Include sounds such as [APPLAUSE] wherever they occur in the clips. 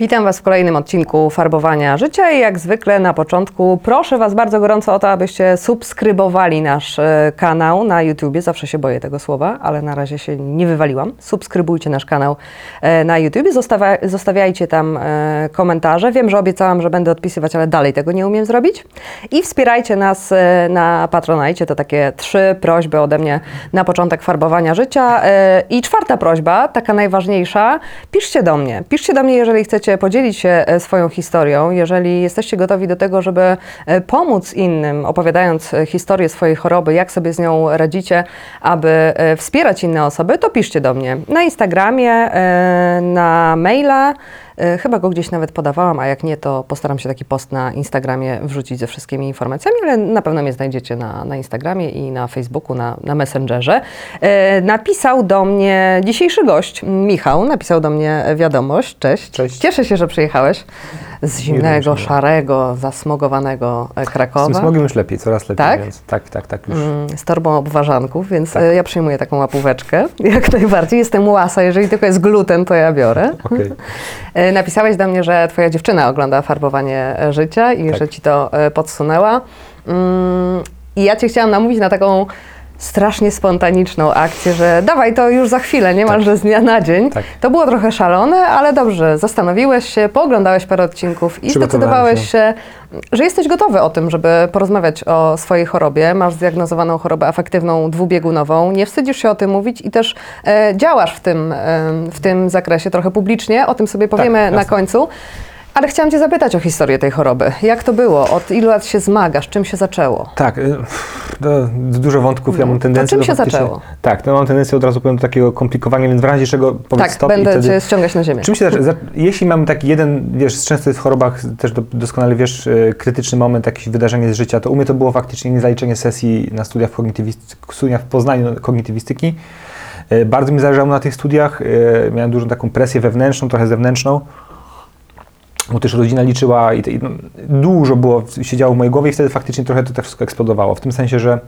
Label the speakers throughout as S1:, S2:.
S1: Witam Was w kolejnym odcinku Farbowania Życia i jak zwykle na początku proszę Was bardzo gorąco o to, abyście subskrybowali nasz e, kanał na YouTubie. Zawsze się boję tego słowa, ale na razie się nie wywaliłam. Subskrybujcie nasz kanał e, na YouTubie, zostawia, zostawiajcie tam e, komentarze. Wiem, że obiecałam, że będę odpisywać, ale dalej tego nie umiem zrobić. I wspierajcie nas na Patronite. To takie trzy prośby ode mnie na początek farbowania życia. I czwarta prośba, taka najważniejsza, piszcie do mnie. Piszcie do mnie, jeżeli chcecie podzielić się e, swoją historią, jeżeli jesteście gotowi do tego, żeby e, pomóc innym, opowiadając e, historię swojej choroby, jak sobie z nią radzicie, aby wspierać inne osoby, to piszcie do mnie na Instagramie, na maila. E, Chyba go gdzieś nawet podawałam, a jak nie, to postaram się taki post na Instagramie wrzucić ze wszystkimi informacjami, ale na pewno mnie znajdziecie na, na Instagramie i na Facebooku, na, na Messengerze. E, napisał do mnie dzisiejszy gość, Michał, napisał do mnie wiadomość. Cześć.
S2: Cześć.
S1: Cieszę się, że przyjechałeś z zimnego, szarego, zasmogowanego e,
S2: Z
S1: Krakowa.
S2: tym smogiem już lepiej, coraz lepiej,
S1: Tak?
S2: więc tak, tak, tak już.
S1: Mm, z torbą obwarzanków, więc
S2: Tak.
S1: e, ja przyjmuję taką łapóweczkę, [LAUGHS] jak najbardziej. Jestem łasa, jeżeli tylko jest gluten, to ja biorę.
S2: Okej. [LAUGHS]
S1: E, Napisałeś do mnie, że twoja dziewczyna ogląda farbowanie e, życia i
S2: Tak.
S1: że ci to podsunęła. Mm, I ja cię chciałam namówić na taką strasznie spontaniczną akcję, że dawaj to już za chwilę, niemalże z dnia na dzień.
S2: Tak.
S1: To było trochę szalone, ale dobrze, zastanowiłeś się, pooglądałeś parę odcinków i zdecydowałeś się, że jesteś gotowy o tym, żeby porozmawiać o swojej chorobie. Masz zdiagnozowaną chorobę afektywną dwubiegunową, nie wstydzisz się o tym mówić i też e, działasz w tym, e, w tym zakresie trochę publicznie, o tym sobie powiemy na
S2: jasne.
S1: końcu. Ale chciałam Cię zapytać o historię tej choroby. Jak to było? Od ilu lat się zmagasz? Czym się zaczęło?
S2: Tak, y, dużo wątków, ja mam tendencję
S1: No, czym się
S2: faktycznie-
S1: zaczęło?
S2: Tak, to mam tendencję od razu powiem do takiego komplikowania, więc w razie czego powiedz
S1: tak,
S2: stop
S1: będę
S2: i wtedy...
S1: Cię ściągać na ziemię.
S2: Czym się zaczyna? Za- Jeśli mamy taki jeden, wiesz, często jest w chorobach też do, doskonale wiesz, y, krytyczny moment, jakieś wydarzenie z życia, to u mnie to było faktycznie niezaliczenie sesji na studiach, kognitywist- studiach w Poznaniu kognitywistyki. Y, Bardzo mi zależało na tych studiach, miałem dużą taką presję wewnętrzną, trochę zewnętrzną, bo też rodzina liczyła i, i no, dużo było, się działo w mojej głowie i wtedy faktycznie trochę to tak wszystko eksplodowało, w tym sensie, że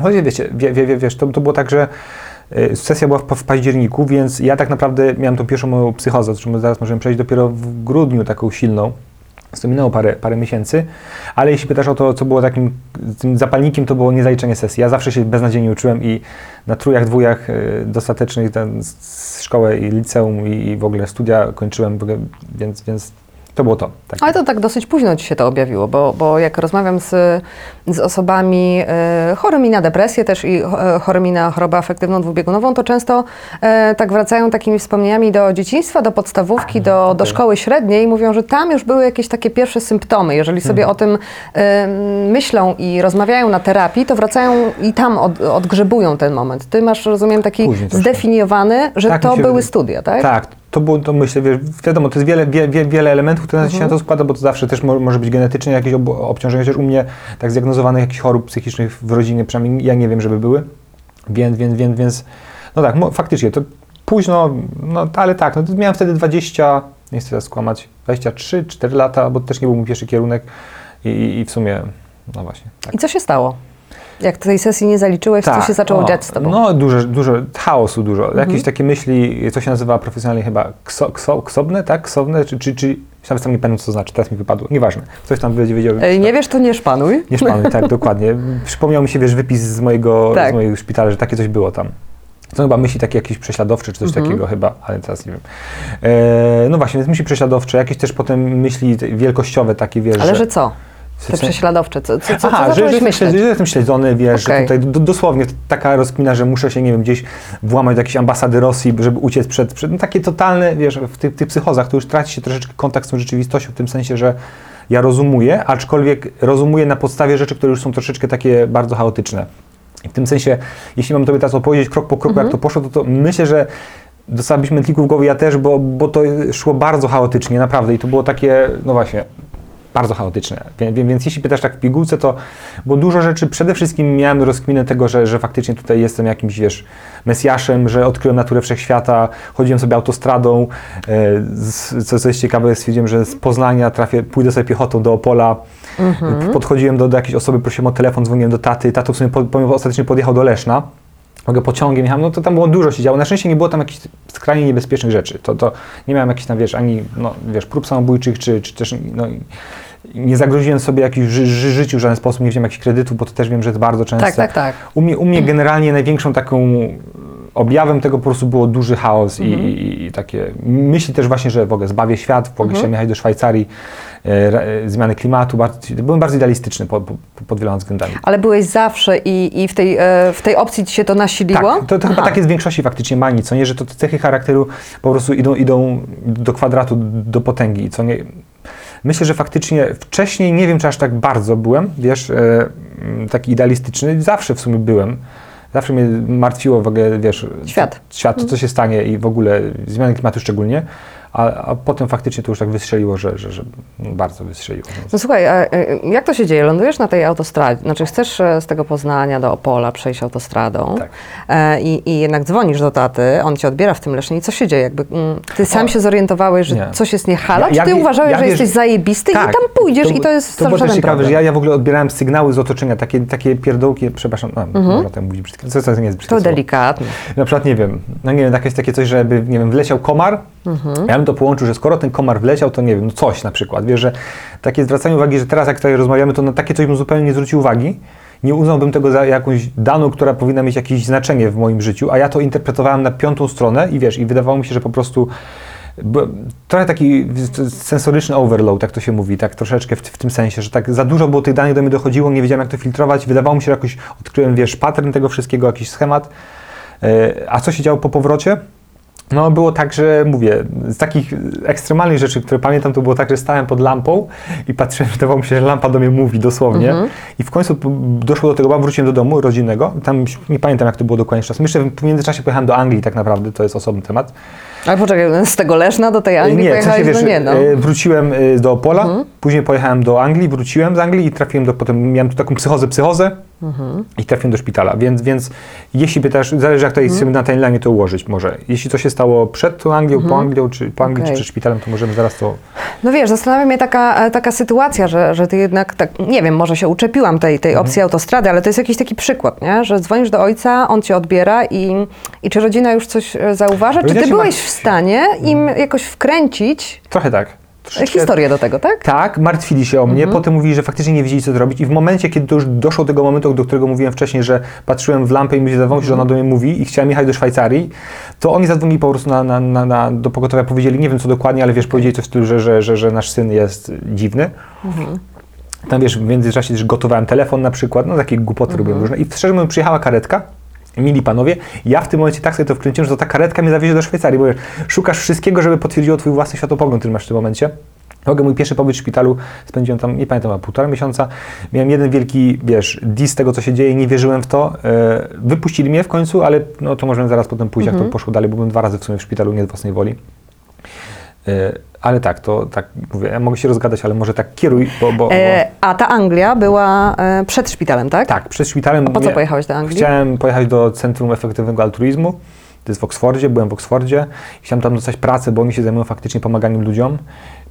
S2: no wie- wiecie, wie, wie, wie, wiesz, to, to było tak, że y, sesja była w, październiku, więc ja tak naprawdę miałem tą pierwszą moją psychozę, czym zaraz możemy przejść dopiero w grudniu, taką silną. To minęło parę, parę miesięcy, ale jeśli pytasz o to, co było takim tym zapalnikiem, to było niezaliczenie sesji. Ja zawsze się beznadziejnie uczyłem i na trójach, dwójach y, dostatecznych ten, szkołę i liceum i, i w ogóle studia kończyłem, więc, więc to było to. Tak.
S1: Ale to tak dosyć późno Ci się to objawiło, bo, bo jak rozmawiam z, z osobami e, chorymi na depresję też i e, chorymi na chorobę afektywną dwubiegunową, to często e, tak wracają takimi wspomnieniami do dzieciństwa, do podstawówki, do, do szkoły średniej i mówią, że tam już były jakieś takie pierwsze symptomy. Jeżeli sobie
S2: Mhm.
S1: o tym e, myślą i rozmawiają na terapii, to wracają i tam od, odgrzebują ten moment. Ty masz, rozumiem, taki
S2: troszkę.
S1: zdefiniowany, że
S2: Tak
S1: to były
S2: wydaje.
S1: studia, tak?
S2: Tak, to było, to myślę, wiesz, wiadomo, to jest wiele, wie, wie, wiele elementów, które
S1: Mhm.
S2: się na to składa, bo to zawsze też mo, może być genetycznie jakieś ob, obciążenie, chociaż u mnie tak zdiagnozowanych jakichś chorób psychicznych w rodzinie, przynajmniej ja nie wiem, żeby były, więc, więc, więc, więc no tak, faktycznie, to późno, no ale tak, no, miałem wtedy 20, nie chcę teraz skłamać, 23, 4 lata, bo to też nie był mój pierwszy kierunek i, i, i w sumie, no właśnie, tak.
S1: I co się stało? Jak tej sesji nie zaliczyłeś, co się zaczęło
S2: o,
S1: dziać z tobą?
S2: No dużo, dużo chaosu dużo.
S1: Mhm.
S2: Jakieś takie myśli, co się nazywa profesjonalnie chyba kso, kso, ksobne, tak? Ksobne, czy, czy, czy nawet sam nie pamiętam co to znaczy, teraz mi wypadło. Nieważne. Ktoś tam będzie wiedział.
S1: Ej, nie wiesz, to nie szpanuj.
S2: Nie szpanuj, tak, [LAUGHS] dokładnie. Przypomniał mi się, wiesz, wypis z mojego,
S1: Tak.
S2: z mojego szpitala, że takie coś było tam. To chyba myśli takie jakieś prześladowcze, czy coś
S1: Mhm.
S2: takiego chyba, ale teraz nie wiem. E, no właśnie, więc myśli prześladowcze, jakieś też potem myśli wielkościowe takie, wiesz,
S1: Ale że co? Te prześladowcze, co, co, co,
S2: Aha,
S1: co
S2: że, że,
S1: myśleć?
S2: że jestem śledzony, wiesz,
S1: Okej.
S2: że tutaj do, dosłownie taka rozkmina, że muszę się, nie wiem, gdzieś włamać do jakiejś ambasady Rosji, żeby uciec przed, przed no takie totalne, wiesz, w tych, tych psychozach to już traci się troszeczkę kontakt z tą rzeczywistością w tym sensie, że ja rozumuję, aczkolwiek rozumuję na podstawie rzeczy, które już są troszeczkę takie bardzo chaotyczne. I w tym sensie, jeśli mam Tobie teraz opowiedzieć krok po kroku,
S1: Mhm.
S2: jak to poszło, to, to myślę, że dostałabyś mętlików w głowie, ja też, bo, bo to szło bardzo chaotycznie, naprawdę. I to było takie, no właśnie, bardzo chaotyczne. Wie- Więc jeśli pytasz tak w pigułce, to było dużo rzeczy. Przede wszystkim miałem rozkminę tego, że, że faktycznie tutaj jestem jakimś, wiesz, mesjaszem, że odkryłem naturę wszechświata, chodziłem sobie autostradą, e, co, co jest ciekawe, stwierdziłem, że z Poznania trafię, pójdę sobie piechotą do Opola, podchodziłem do, do jakiejś osoby, prosiłem o telefon, dzwoniłem do taty, tato w sumie po, pomimo ostatecznie podjechał do Leszna, mogę pociągiem jechałem, no to tam było dużo się działo. Na szczęście nie było tam jakichś skrajnie niebezpiecznych rzeczy. To, to nie miałem jakichś tam, wiesz, ani, no, wiesz, prób samobójczych, czy, czy też, no, nie zagroziłem sobie jakiś ży, ży, życiu w żaden sposób, nie wziąłem jakichś kredytów, bo to też wiem, że jest bardzo często.
S1: Tak, tak, tak.
S2: U mnie, u mnie generalnie największą taką objawem tego po prostu było duży chaos i, i, i takie myśli też właśnie, że w ogóle zbawię świat, w ogóle chciałem jechać do Szwajcarii, e, e, zmiany klimatu, byłem bardzo idealistyczny pod, pod, pod wieloma względami.
S1: Ale byłeś zawsze i, i w, tej, e, w tej opcji ci się to nasiliło?
S2: Tak, to, to chyba tak jest w większości faktycznie mani, co nie, że to te cechy charakteru po prostu idą, idą do kwadratu, do potęgi, co nie. Myślę, że faktycznie wcześniej nie wiem, czy aż tak bardzo byłem, wiesz, e, mm, taki idealistyczny, zawsze w sumie byłem. Zawsze mnie martwiło w ogóle, wiesz,
S1: Świat.
S2: świat, to co się stanie i w ogóle zmiany klimatu szczególnie, a, a potem faktycznie to już tak wystrzeliło, że, że, że bardzo wystrzeliło. Więc.
S1: No słuchaj, a, e, jak to się dzieje? Lądujesz na tej autostradzie, znaczy chcesz e, z tego Poznania do Opola przejść autostradą
S2: Tak.
S1: e, i, i jednak dzwonisz do taty, on cię odbiera w tym Lesznie i co się dzieje? Jakby, mm, ty sam się zorientowałeś, że
S2: Nie.
S1: coś jest nie halo,
S2: Ja-
S1: czy
S2: ja
S1: ty
S2: wie-
S1: uważałeś,
S2: ja
S1: że jesteś zajebisty i tam pójdziesz i to jest
S2: To było też ciekawe, że ja, ja w ogóle odbierałem sygnały z otoczenia, takie, takie pierdołki, przepraszam, no, można tam mówić brzydkie, co, co nie jest brzydkie
S1: Mhm. To
S2: słowo.
S1: delikatnie.
S2: Na przykład, nie wiem, no nie wiem, takie jest takie coś, żeby, nie wiem, wleciał komar,
S1: Mhm.
S2: ja bym to połączył, że skoro ten komar wleciał, to nie wiem, no coś na przykład, wiesz, że takie zwracanie uwagi, że teraz jak tutaj rozmawiamy, to na takie coś bym zupełnie nie zwrócił uwagi, nie uznałbym tego za jakąś daną, która powinna mieć jakieś znaczenie w moim życiu, a ja to interpretowałem na piątą stronę i wiesz, i wydawało mi się, że po prostu trochę taki sensoryczny overload, tak to się mówi, tak troszeczkę w, w tym sensie, że tak za dużo było tych danych do mnie dochodziło, nie wiedziałem jak to filtrować, wydawało mi się, że jakoś odkryłem, wiesz, pattern tego wszystkiego, jakiś schemat. E, A co się działo po powrocie? No było tak, że mówię, z takich ekstremalnych rzeczy, które pamiętam, to było tak, że stałem pod lampą i patrzyłem, [LAUGHS] wydawało mi się, że lampa do mnie mówi dosłownie. I w końcu doszło do tego, bo wróciłem do domu rodzinnego, tam nie pamiętam jak to było dokładnie czas. Myślę, że w międzyczasie pojechałem do Anglii tak naprawdę, to jest osobny temat.
S1: Ale poczekaj, z tego Leszna do tej Anglii
S2: nie, w
S1: pojechałeś,
S2: sensie, wiesz,
S1: no nie no.
S2: e, wróciłem e, do Opola, później pojechałem do Anglii, wróciłem z Anglii i trafiłem do, potem miałem tu taką psychozę, psychozę i trafiłem do szpitala, więc, więc jeśli pytasz, zależy jak tutaj sobie na timeline to ułożyć może. Jeśli to się stało przed tą Anglią, po Anglią, czy po Anglii,
S1: Okej.
S2: czy przed szpitalem, to możemy zaraz to...
S1: No wiesz, zastanawia mnie taka, e, taka sytuacja, że, że ty jednak tak, nie wiem, może się uczepiłam tej, tej
S2: Mhm.
S1: opcji autostrady, ale to jest jakiś taki przykład, nie? że dzwonisz do ojca, on cię odbiera i, i czy rodzina już coś e, zauważa? Czy
S2: Rodzina
S1: ty
S2: się
S1: byłeś
S2: martwi.
S1: w stanie im jakoś wkręcić
S2: Trochę tak. Troszeczkę-
S1: historię do tego, tak?
S2: Tak, martwili się o mnie, potem mówili, że faktycznie nie wiedzieli, co zrobić. I w momencie, kiedy to już doszło do tego momentu, do którego mówiłem wcześniej, że patrzyłem w lampę i mi się wydawało że ona do mnie mówi i chciałem jechać do Szwajcarii, to oni zadzwonili po prostu na, na, na, na, do pogotowia, powiedzieli, nie wiem co dokładnie, ale wiesz, powiedzieli coś w stylu, że, że, że, że nasz syn jest dziwny. Tam wiesz, w międzyczasie też gotowałem telefon na przykład, no takie głupoty robiłem różne. I szczerze mówiąc przyjechała karetka, Mili panowie, ja w tym momencie tak sobie to wkręciłem, że to ta karetka mnie zawiezie do Szwajcarii, bo wiesz, szukasz wszystkiego, żeby potwierdziło twój własny światopogląd, który masz w tym momencie. Mogę mój pierwszy pobyt w szpitalu, spędziłem tam, nie pamiętam, a półtora miesiąca. Miałem jeden wielki, wiesz, dis tego, co się dzieje, nie wierzyłem w to. E, wypuścili mnie w końcu, ale no, to możemy zaraz potem pójść, jak to poszło dalej, bo byłem dwa razy w sumie w szpitalu, nie z własnej woli. E, ale tak, to tak mówię, ja mogę się rozgadać, ale może tak kieruj, bo... bo, bo
S1: E, a ta Anglia była e, przed szpitalem, tak?
S2: tak, przed szpitalem...
S1: A po co pojechałeś do Anglii?
S2: Chciałem pojechać do Centrum Efektywnego Altruizmu. To jest w Oksfordzie, byłem w Oksfordzie. Chciałem tam dostać pracę, bo oni się zajmują faktycznie pomaganiem ludziom.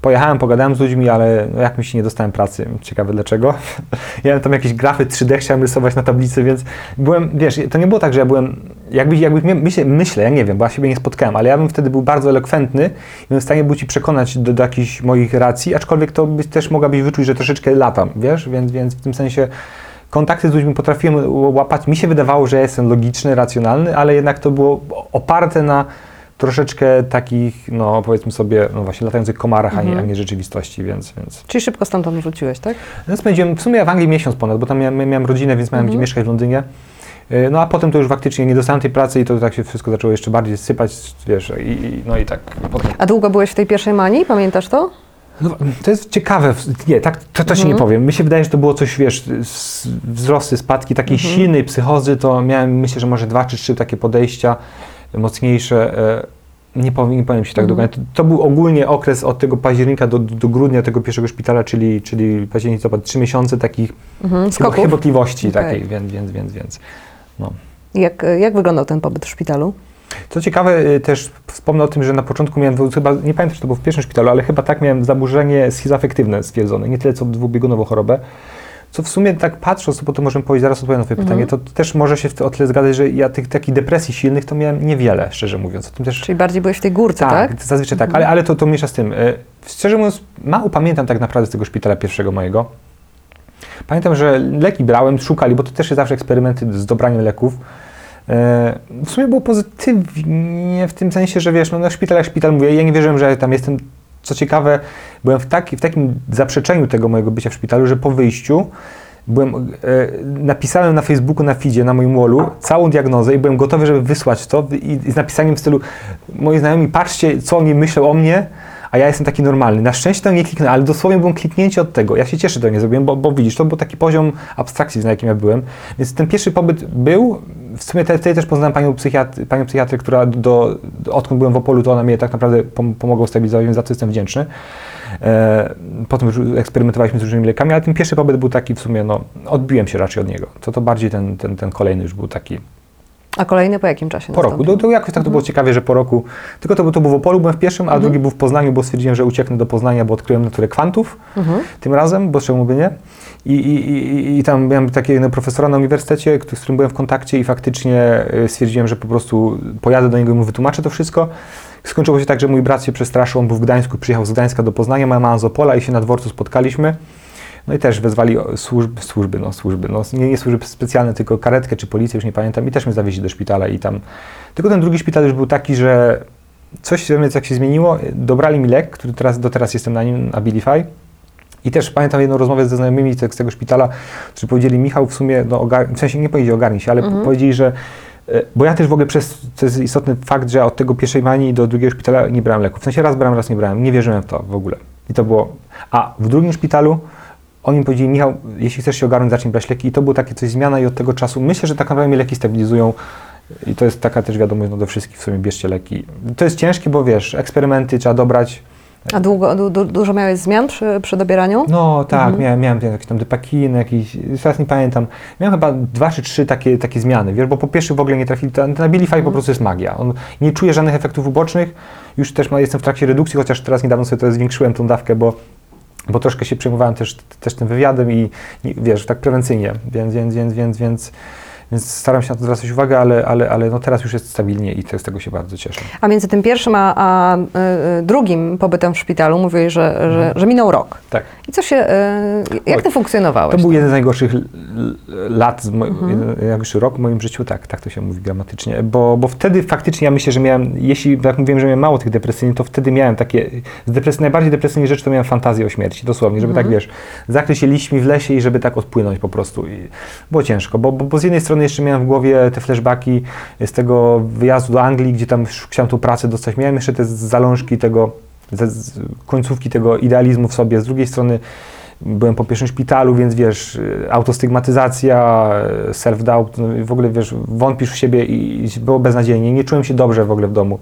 S2: Pojechałem, pogadałem z ludźmi, ale no jakimś nie dostałem pracy. Ciekawe dlaczego. [LAUGHS] Ja miałem tam jakieś grafy 3D, chciałem rysować na tablicy, więc byłem, wiesz, to nie było tak, że ja byłem, jakby, jakby myślę, myślę, ja nie wiem, bo ja siebie nie spotkałem, ale ja bym wtedy był bardzo elokwentny i bym w stanie był Ci przekonać do, do jakichś moich racji, aczkolwiek to by, też mogłabyś wyczuć, że troszeczkę latam, wiesz, więc, więc w tym sensie kontakty z ludźmi potrafiłem łapać. Mi się wydawało, że ja jestem logiczny, racjonalny, ale jednak to było oparte na troszeczkę takich, no powiedzmy sobie, no właśnie latających komarach, a, nie, a nie rzeczywistości, więc, więc
S1: Czyli szybko stamtąd wróciłeś, tak?
S2: no, spędziłem w sumie w Anglii miesiąc ponad, bo tam miałem, miałem rodzinę, więc miałem gdzie mieszkać w Londynie. Yy, No a potem to już faktycznie nie dostałem tej pracy i to tak się wszystko zaczęło jeszcze bardziej sypać, wiesz, i, no i tak potem
S1: A długo byłeś w tej pierwszej manii, pamiętasz to?
S2: no, to jest ciekawe. Nie, tak, to, to się nie powiem. Mi się wydaje, że to było coś, wiesz, wzrosty, spadki takiej silnej psychozy, to miałem, myślę, że może dwa czy trzy takie podejścia mocniejsze. e, Nie powiem, nie powiem Ci tak
S1: Mhm.
S2: dokładnie. To, to był ogólnie okres od tego października do, do grudnia tego pierwszego szpitala, czyli, czyli październik, listopad, trzy miesiące takich
S1: Mhm.
S2: chyba chybotliwości
S1: Okej.
S2: takiej, więc, więc, więc, więc. No.
S1: Jak, jak wyglądał ten pobyt w szpitalu?
S2: Co ciekawe, y, też wspomnę o tym, że na początku miałem, chyba, nie pamiętam, czy to było w pierwszym szpitalu, ale chyba tak miałem zaburzenie schizoafektywne stwierdzone, nie tyle co dwubiegunową chorobę. Co w sumie tak patrząc, bo to możemy powiedzieć, zaraz odpowiem na Twoje
S1: Mhm.
S2: pytanie, to też może się w- o tyle zgadzać, że ja tych takich depresji silnych to miałem niewiele, szczerze mówiąc. O tym też
S1: Czyli bardziej byłeś w tej górce, tak?
S2: tak, zazwyczaj tak, ale, ale to, to mniejsza z tym. E, Szczerze mówiąc, mało pamiętam tak naprawdę z tego szpitala pierwszego mojego. Pamiętam, że leki brałem, szukali, bo to też jest zawsze eksperymenty z dobraniem leków. E, W sumie było pozytywnie w tym sensie, że wiesz, no na szpital jak szpital mówię, ja nie wierzyłem, że tam jestem. Co ciekawe, byłem w, taki, w takim zaprzeczeniu tego mojego bycia w szpitalu, że po wyjściu byłem, e, napisałem na Facebooku, na feedzie, na moim wallu całą diagnozę i byłem gotowy, żeby wysłać to i, i z napisaniem w stylu moi znajomi, patrzcie, co oni myślą o mnie, a ja jestem taki normalny. Na szczęście to nie kliknę, ale dosłownie byłem kliknięcie od tego. Ja się cieszę, że to nie zrobiłem, bo, bo widzisz, to był taki poziom abstrakcji, na jakim ja byłem. Więc ten pierwszy pobyt był. W sumie te- wtedy też poznałem panią, psychiatry, panią psychiatrę, która do, do, odkąd byłem w Opolu, to ona mnie tak naprawdę pom- pomogła stabilizować, więc za to jestem wdzięczny. E, potem już eksperymentowaliśmy z różnymi lekami, ale ten pierwszy pobyt był taki w sumie, no, odbiłem się raczej od niego. To, to bardziej ten, ten, ten kolejny już był taki
S1: A kolejny po jakim czasie
S2: po roku. To, to jakoś tak to było ciekawie, że po roku. Tylko to, to był w Opolu, byłem w pierwszym, a drugi był w Poznaniu, bo stwierdziłem, że ucieknę do Poznania, bo odkryłem naturę kwantów
S1: Mhm.
S2: tym razem, bo czemu by nie. I, i, i, i tam miałem takiego profesora na uniwersytecie, z którym byłem w kontakcie i faktycznie y, stwierdziłem, że po prostu pojadę do niego i mu wytłumaczę to wszystko. Skończyło się tak, że mój brat się przestraszył, on był w Gdańsku, przyjechał z Gdańska do Poznania, moja mama z Opola i się na dworcu spotkaliśmy. No i też wezwali służby, służby, no służby, no nie, nie służby specjalne, tylko karetkę czy policję, już nie pamiętam i też mnie zawieźli do szpitala i tam... Tylko ten drugi szpital już był taki, że coś we mnie tak się zmieniło, dobrali mi lek, który teraz, do teraz jestem na nim, Abilify. I też pamiętam jedną rozmowę ze znajomymi z tego szpitala, którzy powiedzieli, Michał w sumie, no, ogar- w sensie nie powiedzieli ogarnij się, ale powiedzieli, że e, bo ja też w ogóle przez, to jest istotny fakt, że od tego pierwszej manii do drugiego szpitala nie brałem leków. W sensie raz brałem, raz nie brałem. Nie wierzyłem w to w ogóle. I to było... A w drugim szpitalu oni mi powiedzieli, Michał, jeśli chcesz się ogarnąć, zacznij brać leki. I to było takie coś zmiana i od tego czasu myślę, że tak naprawdę mnie leki stabilizują. I to jest taka też wiadomość no, do wszystkich w sumie, bierzcie leki. To jest ciężkie, bo wiesz, eksperymenty trzeba dobrać.
S1: A długo, du, du, dużo miałeś zmian przy, przy dobieraniu?
S2: No tak, miałem, miałem jakieś tam depakiny, jakieś, teraz nie pamiętam. Miałem chyba dwa czy trzy takie, takie zmiany, wiesz, bo po pierwsze w ogóle nie trafili, ten, Abilify po prostu jest magia. On nie czuje żadnych efektów ubocznych, już też ma, jestem w trakcie redukcji, chociaż teraz niedawno sobie to zwiększyłem tą dawkę, bo, bo troszkę się przejmowałem też, też tym wywiadem i, i wiesz, tak prewencyjnie, więc, więc, więc, więc, więc, więc staram się na to zwracać uwagę, ale, ale, ale no teraz już jest stabilnie i to z tego się bardzo cieszę.
S1: A między tym pierwszym a, a y, drugim pobytem w szpitalu mówiłeś, że, że, że minął rok.
S2: Tak.
S1: I co się, y, jak
S2: Oj,
S1: ty funkcjonowałeś?
S2: To był jeden z najgorszych lat, z mo- najgorszy rok w moim życiu, tak, tak to się mówi gramatycznie, bo, bo wtedy faktycznie ja myślę, że miałem, jeśli jak mówiłem, że miałem mało tych depresyjnych, to wtedy miałem takie, z depresji, najbardziej depresyjnych rzeczy to miałem fantazję o śmierci, dosłownie, żeby tak, wiesz, zakryć się liśćmi w lesie i żeby tak odpłynąć po prostu i było ciężko, bo, bo, bo z jednej strony jeszcze miałem w głowie te flashbacki z tego wyjazdu do Anglii, gdzie tam chciałem tą pracę dostać, miałem jeszcze te zalążki tego, końcówki tego idealizmu w sobie, z drugiej strony byłem po pierwszym szpitalu, więc wiesz, autostygmatyzacja, self-doubt, no w ogóle wiesz, wątpisz w siebie i i było beznadziejnie. Nie czułem się dobrze w ogóle w domu,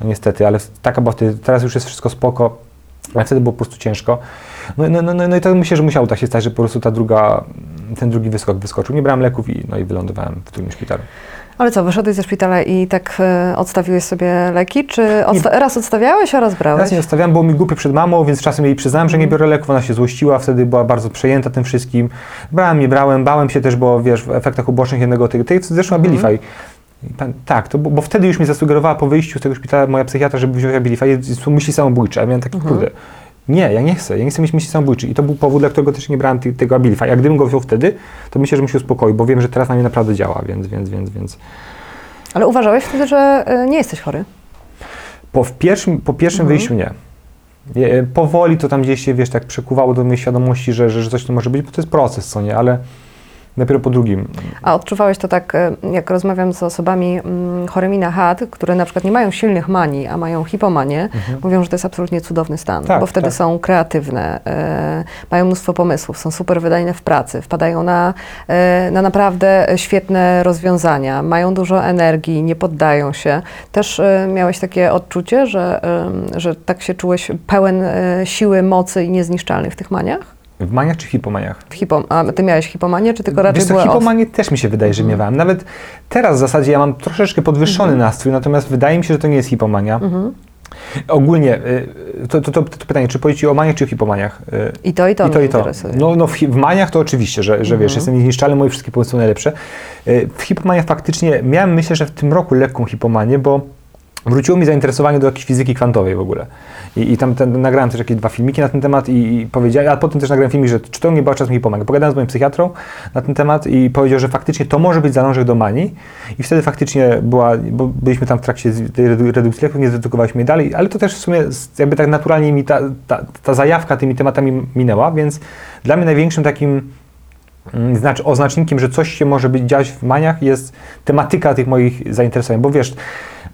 S2: no niestety, ale taka była wtedy, teraz już jest wszystko spoko, ale wtedy było po prostu ciężko. No, no, no, no, no i to myślę, że musiało tak się stać, że po prostu ta druga, ten drugi wyskok wyskoczył. Nie brałem leków i, no i wylądowałem w drugim szpitalu.
S1: Ale co, wyszedłeś ze szpitala i tak y, odstawiłeś sobie leki? Czy odsta- raz odstawiałeś, a raz brałeś?
S2: Raz nie zostawiałem, było mi głupie przed mamą, więc czasem jej przyznałem, że nie biorę leków, ona się złościła, wtedy była bardzo przejęta tym wszystkim. Brałem, nie brałem, bałem się też, bo wiesz, w efektach ubocznych jednego tych, tych zresztą Abilify. Pan- Tak, to, bo, bo wtedy już mi zasugerowała po wyjściu z tego szpitala moja psychiatra, żeby wziąć Abilify, myśli samobójcze, a ja miałem taki, kurde, nie, ja nie chcę, ja nie chcę mieć myśli samobójczych i to był powód, dla którego też nie brałem ty, tego Abilify. Jak gdybym go wziął wtedy, to myślę, że bym się uspokoił, bo wiem, że teraz na mnie naprawdę działa, więc, więc, więc, więc.
S1: Ale uważałeś wtedy, że y, nie jesteś chory?
S2: Po, pierwszym, po pierwszym wyjściu nie. Nie, Powoli to tam gdzieś się, wiesz, tak przekuwało do mojej świadomości, że, że, że coś to może być, bo to jest proces, co nie, ale, Dopiero po drugim.
S1: A odczuwałeś to tak, e, jak rozmawiam z osobami mm, chorymi na HAD, które na przykład nie mają silnych manii, a mają hipomanię, mówią, że to jest absolutnie cudowny stan,
S2: Mhm. Tak,
S1: bo wtedy
S2: tak.
S1: są kreatywne, e, mają mnóstwo pomysłów, są super wydajne w pracy, wpadają na, e, na naprawdę świetne rozwiązania, mają dużo energii, nie poddają się. Też e, miałeś takie odczucie, że, że tak się czułeś pełen siły, mocy i niezniszczalny w tych maniach?
S2: W maniach czy hipomaniach?
S1: W hipo, a ty miałeś hipomanię, czy tylko raczej
S2: Wiesz co,
S1: były off?
S2: hipomanię też mi się wydaje, że miewałem. Nawet teraz w zasadzie ja mam troszeczkę podwyższony nastrój, natomiast wydaje mi się, że to nie jest hipomania. Ogólnie, y, to, to, to, to pytanie, czy powiedzieć o maniach, czy o hipomaniach? Y,
S1: I to, i to
S2: I to, i to. No, no w, w maniach to oczywiście, że, że wiesz, jestem niezniszczalny, moje wszystkie pomysły są najlepsze. Y, W hipomaniach faktycznie miałem, myślę, że w tym roku lekką hipomanię, bo wróciło mi zainteresowanie do jakiejś fizyki kwantowej w ogóle. I, i tam ten, nagrałem też jakieś dwa filmiki na ten temat i, i powiedziałem, a potem też nagrałem filmik, że czy to nie była czasem hipomania. Pogadałem z moim psychiatrą na ten temat i powiedział, że faktycznie to może być zalążek do manii i wtedy faktycznie była, bo byliśmy tam w trakcie tej redu- redukcji leków, nie zredukowaliśmy jej dalej, ale to też w sumie jakby tak naturalnie mi ta, ta, ta zajawka tymi tematami minęła, więc dla mnie największym takim mm, znacz, oznacznikiem, że coś się może być dziać w maniach jest tematyka tych moich zainteresowań, bo wiesz,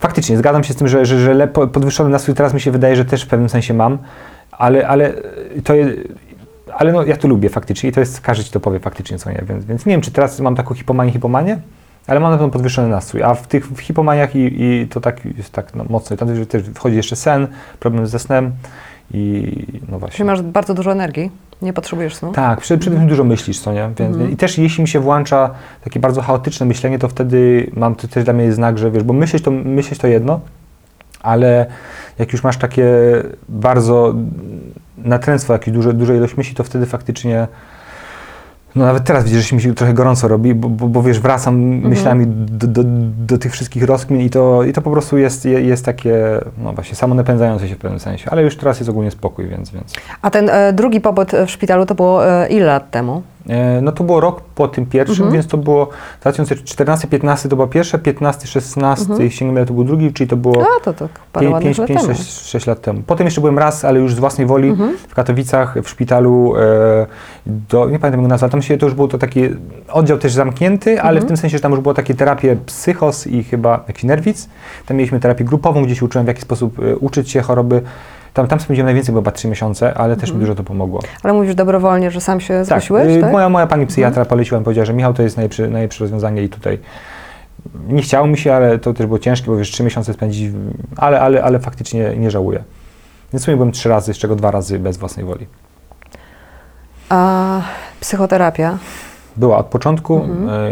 S2: faktycznie zgadzam się z tym, że, że, że podwyższony nastrój teraz mi się wydaje, że też w pewnym sensie mam, ale, ale to jest, ale no, ja to lubię faktycznie i to jest, każdy ci to powie faktycznie, co nie, więc, więc nie wiem, czy teraz mam taką hipomanię, hipomanię, ale mam na pewno podwyższony nastrój, a w tych w hipomaniach i, i to tak jest tak no, mocno, tam też wchodzi jeszcze sen, problem ze snem i no właśnie.
S1: Czyli masz bardzo dużo energii, nie potrzebujesz snu.
S2: Tak, przede, wszystkim dużo myślisz, co nie? Więc, I też jeśli mi się włącza takie bardzo chaotyczne myślenie, to wtedy mam to też dla mnie jest znak, że wiesz, bo myśleć to, myśleć to jedno, ale jak już masz takie bardzo natręctwo, jakieś duże, duże ilość myśli, to wtedy faktycznie no nawet teraz widzisz, że mi się trochę gorąco robi, bo, bo, bo wiesz, wracam myślami do, do, do tych wszystkich rozkmin i to, i to po prostu jest, je- jest takie, no właśnie, samonapędzające się w pewnym sensie, ale już teraz jest ogólnie spokój, więc, więc.
S1: A ten e, drugi pobyt w szpitalu to było e, ile lat temu?
S2: E, No to było rok po tym pierwszym, więc to było 2014-15 to była pierwsza, 15-16 jeśli nie mylę, to był drugi, czyli to było
S1: A, to tak parę ładnych
S2: 5,
S1: lat
S2: 5
S1: temu.
S2: 6, 6 lat temu. Potem jeszcze byłem raz, ale już z własnej woli w Katowicach, w szpitalu, e, do, nie pamiętam jego nazwy, ale tam się to już był to taki oddział też zamknięty, ale w tym sensie, że tam już było takie terapie psychos i chyba jakiś nerwic. Tam mieliśmy terapię grupową, gdzie się uczyłem w jaki sposób e, uczyć się choroby. Tam, tam spędziłem najwięcej, bo chyba 3 miesiące, ale też mi dużo to pomogło.
S1: Ale mówisz dobrowolnie, że sam się zgłosiłeś,
S2: y,
S1: tak?
S2: Moja, moja pani psychiatra poleciła mi, powiedziała, że Michał to jest najlepsze, najlepsze rozwiązanie i tutaj nie chciało mi się, ale to też było ciężkie, bo wiesz, trzy miesiące spędzić, ale, ale, ale faktycznie nie żałuję. Więc w sumie byłem trzy razy, z czego dwa razy bez własnej woli.
S1: A psychoterapia?
S2: Była od początku.
S1: Mhm.
S2: e,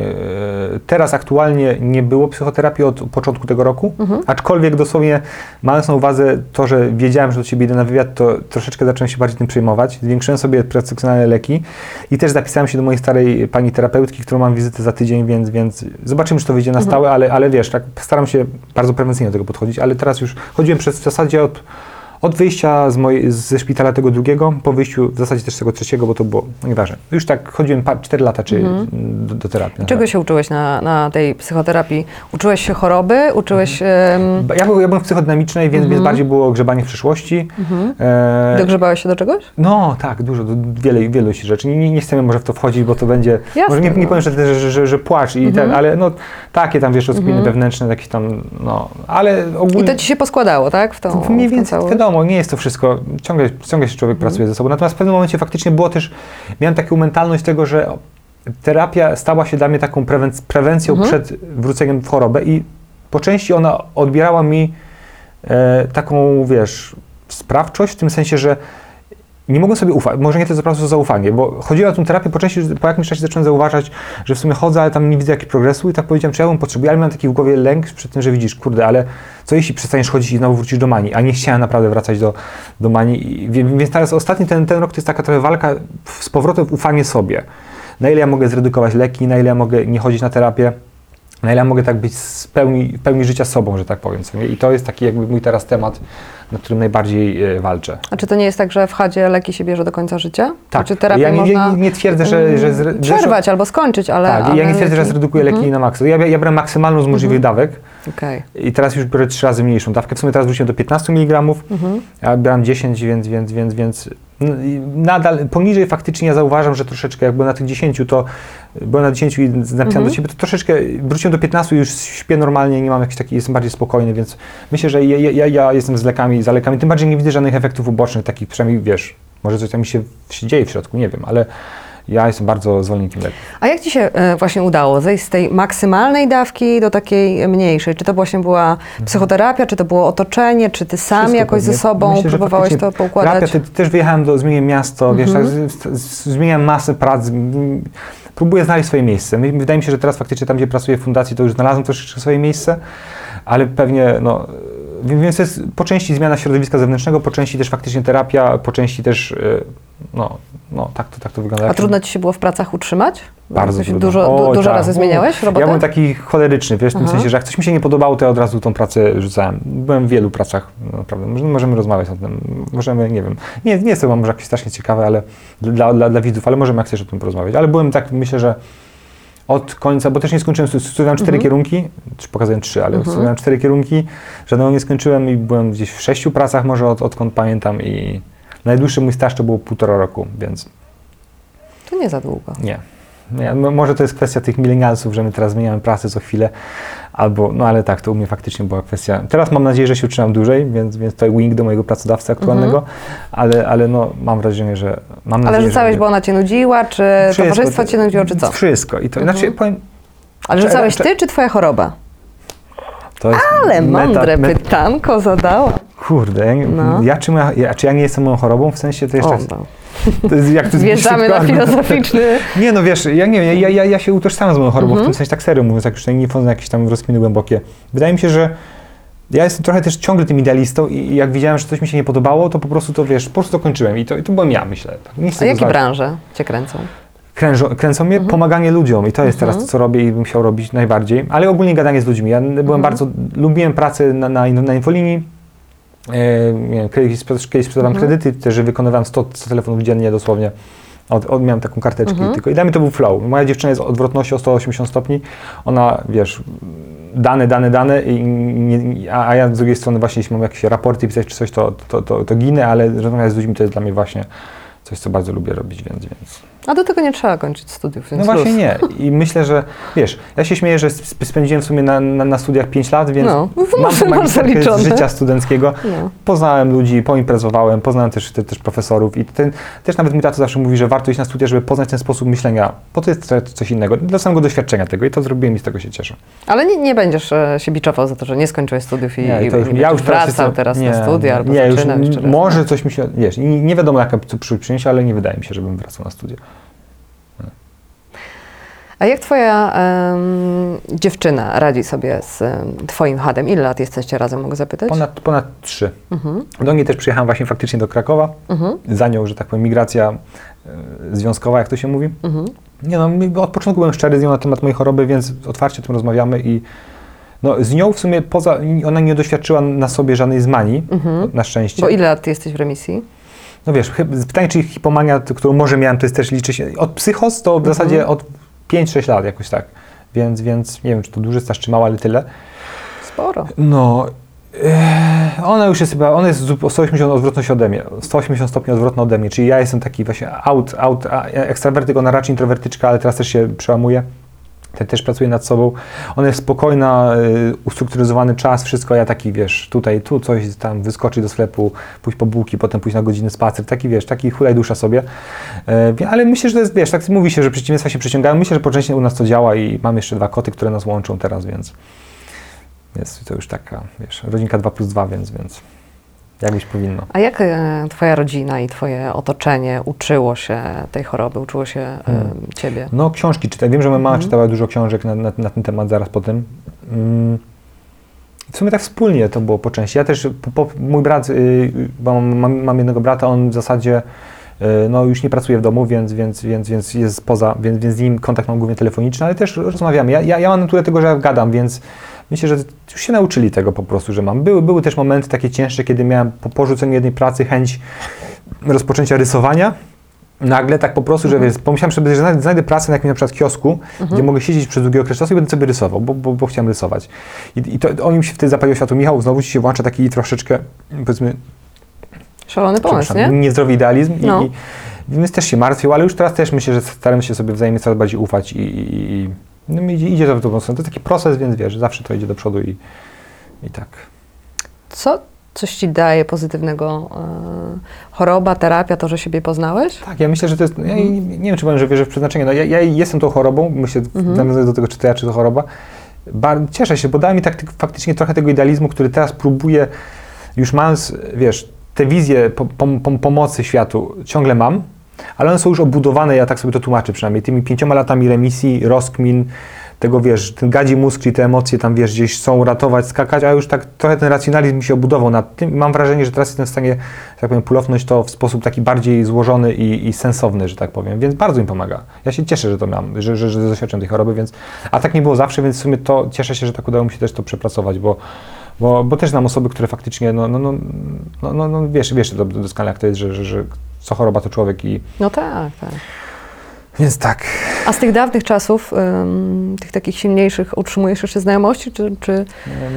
S2: Teraz aktualnie nie było psychoterapii od początku tego roku,
S1: Mhm.
S2: aczkolwiek dosłownie mając na uwadze to, że wiedziałem, że do Ciebie idę na wywiad, to troszeczkę zacząłem się bardziej tym przejmować. Zwiększyłem sobie profesjonalne leki i też zapisałem się do mojej starej pani terapeutki, którą mam wizytę za tydzień, więc, więc zobaczymy, czy to wyjdzie na
S1: Mhm.
S2: stałe, ale, ale wiesz, tak staram się bardzo prewencyjnie do tego podchodzić, ale teraz już chodziłem przez w zasadzie od od wyjścia z mojej, ze szpitala tego drugiego, po wyjściu w zasadzie też tego trzeciego, bo to było, nieważne. Już tak chodziłem 4 lata czy do, do terapii.
S1: Czego się uczyłeś na, na tej psychoterapii? Uczyłeś się choroby? Uczyłeś
S2: Mhm. Ja, byłem- ja byłem w psychodynamicznej, więc, więc bardziej było grzebanie w przyszłości. E,
S1: dogrzebałeś się do czegoś?
S2: no tak, dużo, do, wiele, się rzeczy. Nie, nie, chcemy może w to wchodzić, bo to będzie,
S1: Jasne,
S2: może nie, nie powiem, że, że, że, że, płacz i ten, ale no takie tam, wiesz, rozkminy wewnętrzne, jakieś tam, no, ale ogólnie...
S1: I to ci się poskładało, tak? W tą,
S2: Mniej
S1: w tą
S2: więcej,
S1: całość?
S2: Wiadomo, nie jest to wszystko, ciągle, ciągle się człowiek pracuje ze sobą. Natomiast w pewnym momencie faktycznie było też, miałem taką mentalność tego, że terapia stała się dla mnie taką prewenc- prewencją przed wróceniem w chorobę i po części ona odbierała mi e, taką, wiesz, sprawczość w tym sensie, że nie mogłem sobie ufać, może nie po prostu zaufanie, bo chodziło o tę terapię, po części po jakimś czasie zacząłem zauważać, że w sumie chodzę, ale tam nie widzę jakiegoś progresu i tak powiedziałem, czy ja bym potrzebuję, ale miałem taki w głowie lęk przed tym, że widzisz, kurde, ale co jeśli przestaniesz chodzić i znowu wrócisz do manii, a nie chciałem naprawdę wracać do, do manii, I, wie- więc teraz ostatni ten, ten rok to jest taka trochę walka z powrotem ufanie sobie. Na ile ja mogę zredukować leki, na ile ja mogę nie chodzić na terapię, na ile ja mogę tak być z pełni, w pełni życia sobą, że tak powiem. I to jest taki jakby mój teraz temat, nad którym najbardziej e, walczę.
S1: A czy to nie jest tak, że w chadzie leki się bierze do końca życia?
S2: Tak,
S1: Czy terapię
S2: ja nie,
S1: można
S2: nie, nie twierdzę, że... że, zre-
S1: mm, przerwać albo skończyć, ale...
S2: Tak,
S1: ale
S2: ja nie twierdzę, że zredukuję leki na maksa. Ja, ja brałem maksymalną z możliwych dawek,
S1: Okej.
S2: I teraz już biorę trzy razy mniejszą dawkę. W sumie teraz wróciłem do 15 mg,
S1: Mhm.
S2: ja brałem 10, więc, więc, więc, więc nadal poniżej faktycznie ja zauważam, że troszeczkę jak byłem na tych 10, to byłem na 10 i napisałem
S1: Mhm.
S2: do siebie, to troszeczkę wróciłem do 15 i już śpię normalnie, nie mam jakiś taki, jestem bardziej spokojny, więc myślę, że ja, ja, ja jestem z lekami, za lekami, tym bardziej nie widzę żadnych efektów ubocznych, takich przynajmniej wiesz, może coś tam mi się, się dzieje w środku, nie wiem, ale ja jestem bardzo zwolennikiem leków.
S1: A jak Ci się e, właśnie udało zejść z tej maksymalnej dawki do takiej mniejszej? Czy to właśnie była psychoterapia, czy to było otoczenie, czy Ty sam
S2: Wszystko
S1: jakoś ze
S2: pewnie.
S1: sobą
S2: Myślę,
S1: próbowałeś to poukładać?
S2: Terapia, te, też wyjechałem, do, zmieniłem miasto, wiesz, tak,
S1: Mhm.
S2: z, zmieniam masę prac, próbuję znaleźć swoje miejsce. Wydaje mi się, że teraz faktycznie tam, gdzie pracuję w fundacji, to już znalazłem troszeczkę swoje miejsce, ale pewnie, no, więc jest po części zmiana środowiska zewnętrznego, po części też faktycznie terapia, po części też, y, no, no tak, to, tak to wygląda.
S1: A trudno Ci się było w pracach utrzymać?
S2: Bardzo trudno.
S1: Dużo, du,
S2: Oj,
S1: dużo
S2: tak.
S1: razy zmieniałeś robotę?
S2: Ja byłem taki choleryczny, wiesz, w tym
S1: Aha.
S2: sensie, że jak coś mi się nie podobało, to ja od razu tą pracę rzucałem. Byłem w wielu pracach, naprawdę. Może- Możemy rozmawiać o tym. Możemy, nie wiem. Nie, nie jest to może jakieś strasznie ciekawe, ale dla, dla, dla widzów, ale możemy jak chcesz o tym porozmawiać. Ale byłem tak, myślę, że od końca, bo też nie skończyłem, stu- studiowałem cztery
S1: Mhm.
S2: kierunki, czy pokazałem trzy, ale
S1: Mhm.
S2: studiowałem cztery kierunki, żadnego nie skończyłem i byłem gdzieś w sześciu pracach może od, odkąd pamiętam i najdłuższy mój staż to było półtora roku, więc
S1: To nie za długo.
S2: nie. nie. Może to jest kwestia tych milenialsów, że my teraz zmieniamy pracę co chwilę, albo, no ale tak, to u mnie faktycznie była kwestia. Teraz mam nadzieję, że się utrzymam dłużej, więc, więc to wing do mojego pracodawcy aktualnego, ale, ale no mam wrażenie, że mam
S1: Ale
S2: nadzieję,
S1: rzucałeś,
S2: że
S1: bo ona Cię nudziła, czy
S2: Wszystko,
S1: towarzystwo Cię nudziło, czy co?
S2: Wszystko. I to,
S1: Mhm.
S2: znaczy, powiem,
S1: Ale rzucałeś Ty, czy Twoja choroba?
S2: to jest
S1: Ale mądre
S2: meta-
S1: pytanko zadała.
S2: Kurde, ja,
S1: No.
S2: ja, czy ja, ja, czy ja nie jestem moją chorobą? W sensie to jeszcze...
S1: O, no.
S2: To jest, jak to
S1: Wjeżdżamy na
S2: argument.
S1: filozoficzny...
S2: Nie, no wiesz, ja nie wiem, ja, ja, ja się utożsamiam z moją chorobą,
S1: Mhm.
S2: w tym sensie tak serio mówiąc, jak już nie wchodzę jakieś tam rozkminy głębokie. Wydaje mi się, że ja jestem trochę też ciągle tym idealistą i jak widziałem, że coś mi się nie podobało, to po prostu to, wiesz, po prostu to kończyłem i to, i to byłem ja, myślę. Tak, nie
S1: A jakie branże Cię kręcą?
S2: Kręcą mnie pomaganie ludziom i to jest
S1: Mhm.
S2: teraz to, co robię i bym chciał robić najbardziej, ale ogólnie gadanie z ludźmi. Ja byłem
S1: Mhm.
S2: bardzo, lubiłem pracę na, na, na infolinii, nie wiem, kiedyś, kiedyś sprzedawałem
S1: Mhm.
S2: kredyty, też wykonywałem 100, 100 telefonów dziennie dosłownie. Od, od, miałem taką karteczkę
S1: Mhm.
S2: tylko i dla mnie to był flow. Moja dziewczyna jest odwrotnością o 180 stopni, ona, wiesz, dane, dane, dane, i nie, a, a ja z drugiej strony właśnie, jeśli mam jakieś raporty pisać czy coś, to, to, to, to ginę, ale rozmawiać z ludźmi to jest dla mnie właśnie coś, co bardzo lubię robić, więc... więc.
S1: A do tego nie trzeba kończyć studiów,
S2: No właśnie nie. I myślę, że wiesz, ja się śmieję, że sp- spędziłem w sumie na, na, na studiach 5 lat, więc
S1: No,
S2: mam magisterkę z życia studenckiego.
S1: No.
S2: Poznałem ludzi, poimprezowałem, poznałem też, te, też profesorów i ten, też nawet mój tato zawsze mówi, że warto iść na studia, żeby poznać ten sposób myślenia, bo to jest co- coś innego, dla samego doświadczenia tego i to zrobiłem i z tego się cieszę.
S1: Ale nie, nie będziesz e, się biczował za to, że nie skończyłeś studiów i,
S2: Nie,
S1: i,
S2: to już,
S1: i
S2: ja już
S1: wracał
S2: jestem-
S1: teraz
S2: nie,
S1: na studia albo
S2: nie, już,
S1: jeszcze raz.
S2: Może coś mi się, wiesz, nie, nie wiadomo jaka przy- przyniesie, ale nie wydaje mi się, żebym wracał na studia.
S1: A jak twoja em, dziewczyna radzi sobie z em, twoim hadem? Ile lat jesteście razem, mogę zapytać?
S2: Ponad, ponad trzy.
S1: Mhm.
S2: Do niej też przyjechałem właśnie faktycznie do Krakowa.
S1: Mhm.
S2: za nią, że tak powiem, migracja e, związkowa, jak to się mówi.
S1: Mhm.
S2: Nie no, od początku byłem szczery z nią na temat mojej choroby, więc otwarcie o tym rozmawiamy i no, z nią w sumie poza, ona nie doświadczyła na sobie żadnej zmanii,
S1: Mhm.
S2: na szczęście.
S1: Bo ile lat ty jesteś w remisji?
S2: No wiesz, pytanie, czy hipomania, którą może miałem, to jest też liczy się, od psychos to w
S1: Mhm.
S2: zasadzie od 5-6 lat jakoś tak, więc, więc nie wiem, czy to duży staż, czy mało, ale tyle.
S1: Sporo.
S2: No, e, ona już jest chyba, ona jest o 180 odwrotność ode mnie, 180 stopni odwrotna ode mnie, czyli ja jestem taki właśnie out, out, ekstrawertyk, ona raczej introwertyczka, ale teraz też się przełamuje. Te, też pracuje nad sobą. Ona jest spokojna, y, ustrukturyzowany czas, wszystko. Ja taki, wiesz, tutaj, tu coś tam, wyskoczyć do sklepu, pójść po bułki, potem pójść na godzinny spacer. Taki, wiesz, taki hulaj dusza sobie. E, ale myślę, że to jest, wiesz, tak mówi się, że przeciwieństwa się przyciągają. Myślę, że po części u nas to działa i mam jeszcze dwa koty, które nas łączą teraz, więc jest to już taka, wiesz, rodzinka 2 plus 2, więc, więc jakbyś powinno.
S1: A jak e, twoja rodzina i twoje otoczenie uczyło się tej choroby, uczyło się e,
S2: Hmm.
S1: ciebie?
S2: No, książki czytam. Wiem, że moja mama
S1: Mhm.
S2: czytała dużo książek na, na, na ten temat zaraz po tym. Mm. W sumie tak wspólnie to było po części. Ja też, po, po, mój brat, y, bo mam, mam, jednego brata, on w zasadzie y, no, już nie pracuje w domu, więc, więc, więc, więc jest poza, więc, więc z nim kontakt mam głównie telefoniczny, ale też rozmawiamy. Ja, ja, ja mam naturę tego, że ja gadam, więc myślę, że już się nauczyli tego po prostu, że mam. Były, były też momenty takie cięższe, kiedy miałem po porzuceniu jednej pracy chęć rozpoczęcia rysowania. nagle tak po prostu, że wiesz, pomyślałem sobie, że znajdę, pracę na jakimś na przykład kiosku, gdzie mogę siedzieć przez długi okres czasu i będę sobie rysował, bo, bo, bo chciałem rysować. I, i to, on mi się wtedy zapalił światło. Michał, znowu ci się włącza taki troszeczkę, powiedzmy,
S1: Szalony pomysł, nie?
S2: niezdrowy idealizm i,
S1: No.
S2: i więc też się martwił, ale już teraz też myślę, że staram się sobie wzajemnie coraz bardziej ufać i, i, i no, idzie, idzie to w dobrą stronę. To jest taki proces, więc wiesz, zawsze to idzie do przodu i, i tak.
S1: Co coś ci daje pozytywnego? e, choroba, terapia, to, że siebie poznałeś?
S2: Tak, ja myślę, że to jest. Ja nie, nie wiem, czy powiem, że wierzę w przeznaczenie. No, ja, ja jestem tą chorobą, myślę,
S1: Mhm.
S2: nawiązując do tego, czy to ja, czy to choroba. Bar- cieszę się, bo dała mi tak ty- faktycznie trochę tego idealizmu, który teraz próbuję, już mając, wiesz, te wizje po, pom- pom- pomocy światu ciągle mam, ale one są już obudowane, ja tak sobie to tłumaczę przynajmniej, tymi pięcioma latami remisji, rozkmin, tego wiesz, ten gadzi mózg, czyli te emocje tam wiesz, gdzieś są ratować, skakać, a już tak trochę ten racjonalizm się obudował nad tym. Mam wrażenie, że teraz jestem w stanie, że tak powiem, pulowność to w sposób taki bardziej złożony i, i sensowny, że tak powiem, więc bardzo mi pomaga. Ja się cieszę, że to mam, że, że, że doświadczyłem tej choroby, więc, a tak nie było zawsze, więc w sumie to cieszę się, że tak udało mi się też to przepracować, bo, bo, bo też znam osoby, które faktycznie, no, no, no, no, no, no wiesz, wiesz to doskonale jak to jest, że, że, że co choroba to człowiek i,
S1: No tak, tak.
S2: więc tak.
S1: A z tych dawnych czasów, ym, tych takich silniejszych, utrzymujesz jeszcze znajomości, czy, czy,